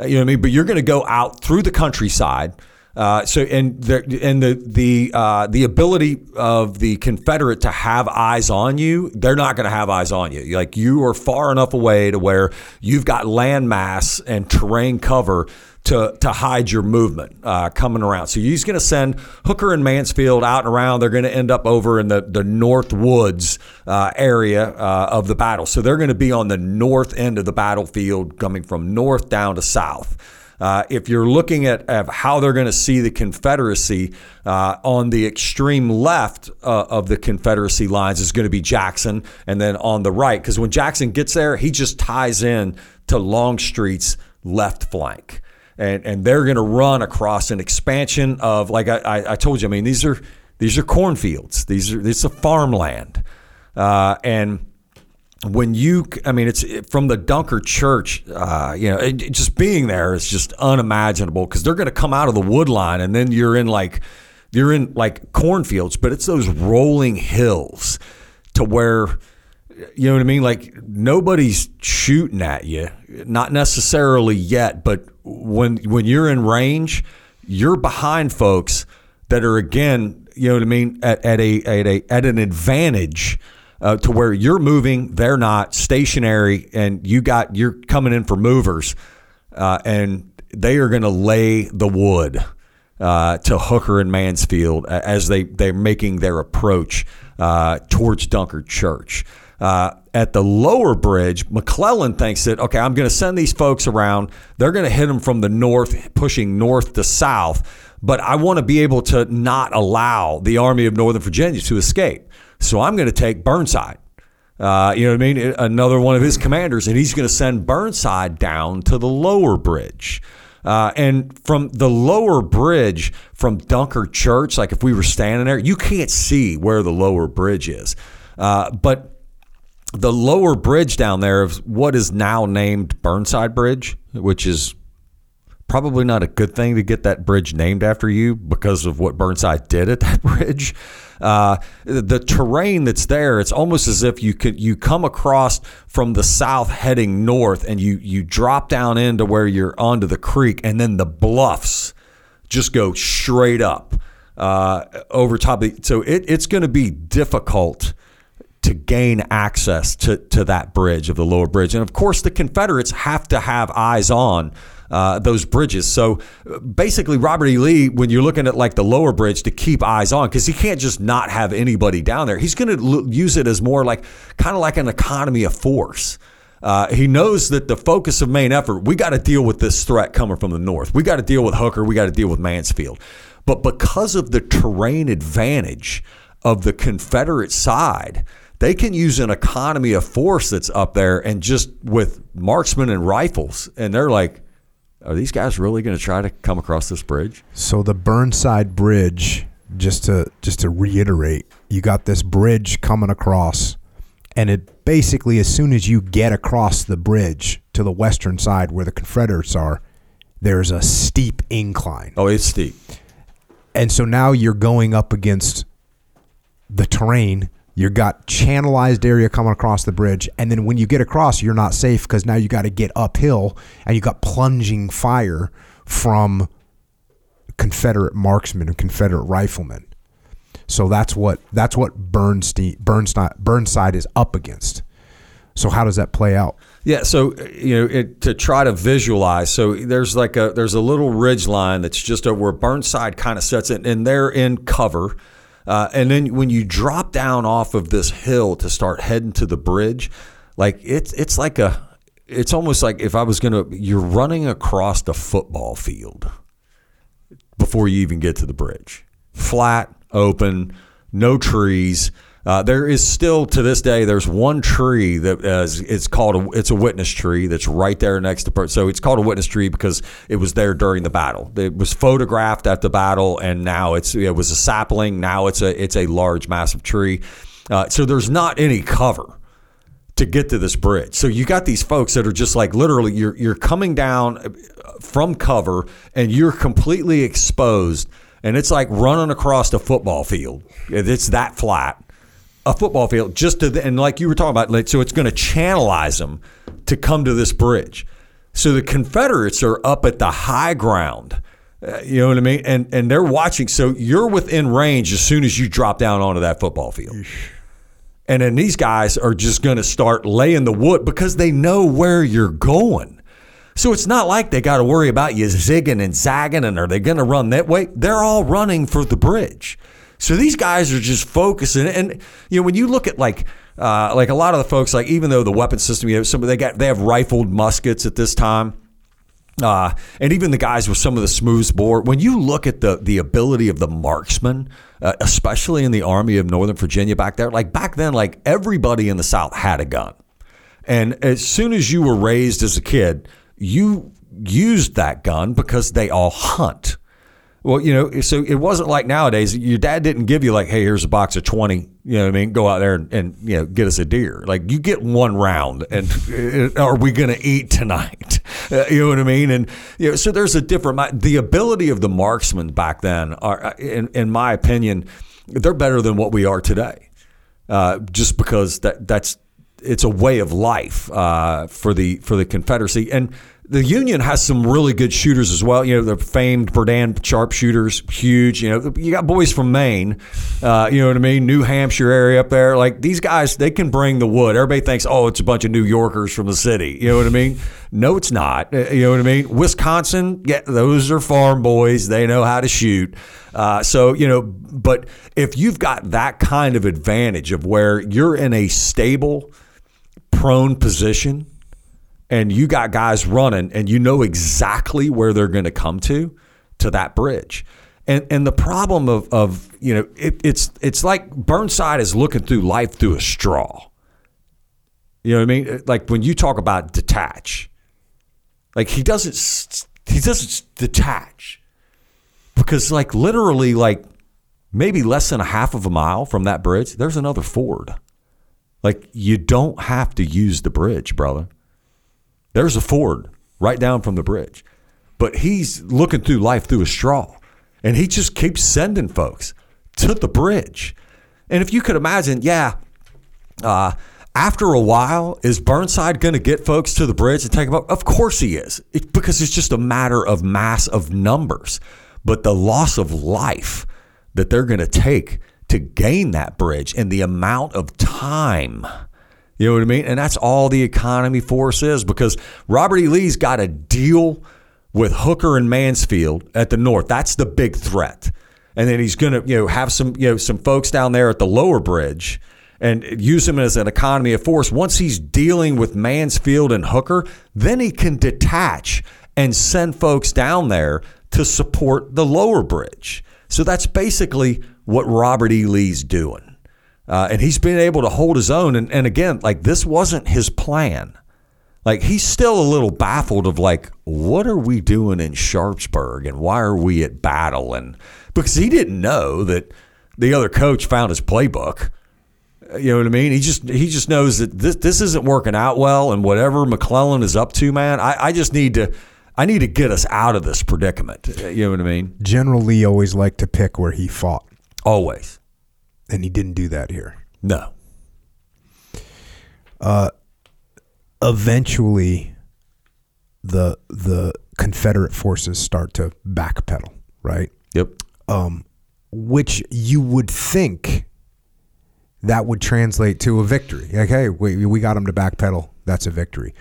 You know what I mean? But you're going to go out through the countryside uh, so and the and the the uh, the ability of the Confederate to have eyes on you, they're not going to have eyes on you. Like you are far enough away to where you've got land mass and terrain cover to, to hide your movement uh, coming around. So he's going to send Hooker and Mansfield out and around. They're going to end up over in the, the North Woods uh, area uh, of the battle. So they're going to be on the north end of the battlefield, coming from north down to south. Uh, if you're looking at, at how they're going to see the Confederacy uh, on the extreme left uh, of the Confederacy lines is going to be Jackson, and then on the right, because when Jackson gets there, he just ties in to Longstreet's left flank. And, and they're going to run across an expansion of like I, I, told you. I mean these are these are cornfields. These are this is a farmland, uh, and when you, I mean, it's from the Dunker Church, uh, you know, it, just being there is just unimaginable because they're going to come out of the wood line and then you're in like, you're in like cornfields, but it's those rolling hills to where, you know what I mean? Like nobody's shooting at you, not necessarily yet, but when, when you're in range, you're behind folks that are again, you know what I mean, at, at a, at a, at an advantage uh, to where you're moving, they're not stationary, and you got you're coming in for movers, uh, and they are going to lay the wood uh, to Hooker and Mansfield as they they're making their approach uh, towards Dunker Church. Uh, at the lower bridge, McClellan thinks that okay, I'm going to send these folks around. They're going to hit them from the north, pushing north to south. But I want to be able to not allow the Army of Northern Virginia to escape. So I'm going to take Burnside. Uh, you know what I mean? Another one of his commanders, and he's going to send Burnside down to the lower bridge. Uh, and from the lower bridge from Dunker Church, like if we were standing there, you can't see where the lower bridge is. Uh, but the lower bridge down there of what is now named Burnside Bridge, which is probably not a good thing to get that bridge named after you because of what Burnside did at [LAUGHS] that bridge. Uh, the terrain that's there, it's almost as if you could you come across from the south heading north, and you you drop down into where you're onto the creek, and then the bluffs just go straight up uh, over top of. The, so it, it's going to be difficult to gain access to to that bridge of the lower bridge, and of course the Confederates have to have eyes on uh, those bridges. So basically, Robert E. Lee, when you're looking at like the lower bridge to keep eyes on, because he can't just not have anybody down there, he's going to l- use it as more like kind of like an economy of force. Uh, he knows that the focus of main effort, we got to deal with this threat coming from the north. We got to deal with Hooker. We got to deal with Mansfield. But because of the terrain advantage of the Confederate side, they can use an economy of force that's up there and just with marksmen and rifles. And they're like, are these guys really going to try to come across this bridge? So the Burnside Bridge, just to just to reiterate, you got this bridge coming across, and it basically as soon as you get across the bridge to the western side where the Confederates are, there's a steep incline. Oh, it's steep. And so now you're going up against the terrain You got channelized area coming across the bridge, and then when you get across, you're not safe because now you got to get uphill, and you got plunging fire from Confederate marksmen and Confederate riflemen. So that's what that's what Bernstein, Bernstein, Burnside is up against. So how does that play out? Yeah, so you know, it, to try to visualize, so there's like a there's a little ridge line that's just over where Burnside kind of sets it, and they're in cover. Uh, and then when you drop down off of this hill to start heading to the bridge, like it's it's like a it's almost like if I was gonna you're running across the football field before you even get to the bridge. Flat, open, no trees. Uh, there is still to this day. There's one tree that is it's called a it's a witness tree that's right there next to. So it's called a witness tree because it was there during the battle. It was photographed at the battle, and now it's it was a sapling. Now it's a it's a large, massive tree. Uh, so there's not any cover to get to this bridge. So you got these folks that are just like literally you're you're coming down from cover and you're completely exposed and it's like running across a football field. It's that flat. A football field just to the, and like you were talking about like so it's going to channelize them to come to this bridge. So the Confederates are up at the high ground. Uh, you know what I mean? And and they're watching. So you're within range as soon as you drop down onto that football field. And then these guys are just going to start laying the wood because they know where you're going. So it's not like they got to worry about you zigging and zagging and are they going to run that way? They're all running for the bridge. So these guys are just focusing. And, you know, when you look at like, uh, like a lot of the folks, like even though the weapon system, you know, some they got they have rifled muskets at this time. Uh, and even the guys with some of the smooth bore. When you look at the the ability of the marksman, uh, especially in the Army of Northern Virginia back there, like back then, like everybody in the South had a gun, and as soon as you were raised as a kid, you used that gun because they all hunt. Well, you know, so it wasn't like nowadays. Your dad didn't give you like, "Hey, here's a box of 20. You know what I mean? Go out there and, and you know get us a deer. Like you get one round, and uh, are we going to eat tonight? [LAUGHS] Uh, you know what I mean? And you know, so there's a different. The ability of the marksmen back then are, uh, in, in my opinion, they're better than what we are today. Uh, just because that that's it's a way of life uh, for the for the Confederacy and the Union has some really good shooters as well. You know, the famed Berdan sharpshooters, huge. You know, you got boys from Maine, uh, you know what I mean? New Hampshire area up there. Like these guys, they can bring the wood. Everybody thinks, oh, it's a bunch of New Yorkers from the city. You know what I mean? No, it's not. Uh, you know what I mean? Wisconsin, yeah, those are farm boys. They know how to shoot. Uh, so, you know, but if you've got that kind of advantage of where you're in a stable, prone position and you got guys running and you know exactly where they're going to come to to that bridge. And and the problem of of you know it, it's it's like burnside is looking through life through a straw. You know what i mean? Like when you talk about detach like he doesn't he doesn't detach. Because like literally like maybe less than a half of a mile from that bridge there's another ford. Like you don't have to use the bridge brother there's a Ford right down from the bridge. But he's looking through life through a straw. And he just keeps sending folks to the bridge. And if you could imagine, yeah, uh, after a while, is Burnside going to get folks to the bridge and take them up? Of course he is, it, because it's just a matter of mass of numbers. But the loss of life that they're going to take to gain that bridge and the amount of time you know what I mean? And that's all the economy force is because Robert E. Lee's got to deal with Hooker and Mansfield at the north. That's the big threat. And then he's going to, you know, have some, you know, some folks down there at the lower bridge and use him as an economy of force. Once he's dealing with Mansfield and Hooker, then he can detach and send folks down there to support the lower bridge. So that's basically what Robert E. Lee's doing. Uh, and he's been able to hold his own. And, and again, like this wasn't his plan. Like he's still a little baffled of like, what are we doing in Sharpsburg and why are we at battle? And because he didn't know that the other coach found his playbook. You know what I mean? He just he just knows that this this isn't working out well, and whatever McClellan is up to, man, I, I just need to I need to get us out of this predicament. You know what I mean? General Lee always liked to pick where he fought. Always and he didn't do that here. No. Uh, eventually the the Confederate forces start to backpedal, right? Yep. Um, which you would think that would translate to a victory. Like, hey, we, we got them to backpedal. That's a victory.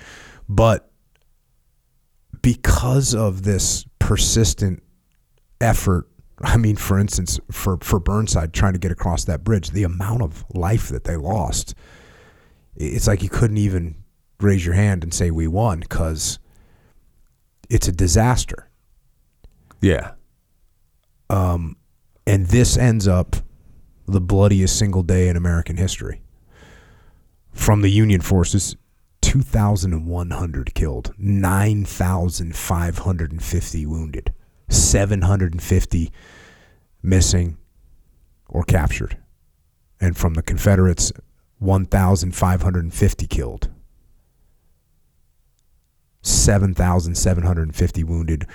But because of this persistent effort, I mean, for instance, for, for Burnside trying to get across that bridge, the amount of life that they lost, it's like you couldn't even raise your hand and say we won because it's a disaster. Yeah. Um, and this ends up the bloodiest single day in American history. From the Union forces, 2,100 killed, 9,550 wounded, 750 missing or captured. And from the Confederates, 1,550 killed, 7,750 wounded,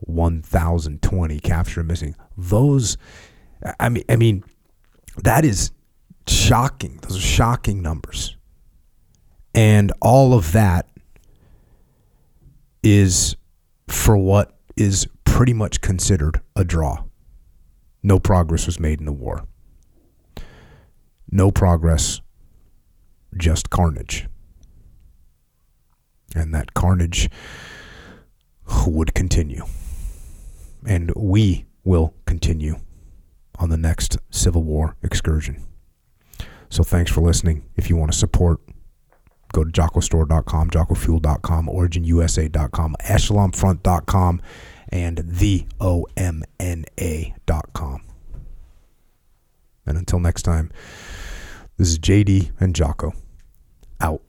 1,020 captured and missing. Those, I mean, I mean, that is shocking. Those are shocking numbers. And all of that is for what is pretty much considered a draw. No progress was made in the war. No progress, just carnage. And that carnage would continue. And we will continue on the next Civil War excursion. So thanks for listening. If you want to support, go to jockostore.com, jockofuel.com, originusa.com, echelonfront.com, and theomna.com. And until next time, this is JD and Jocko out.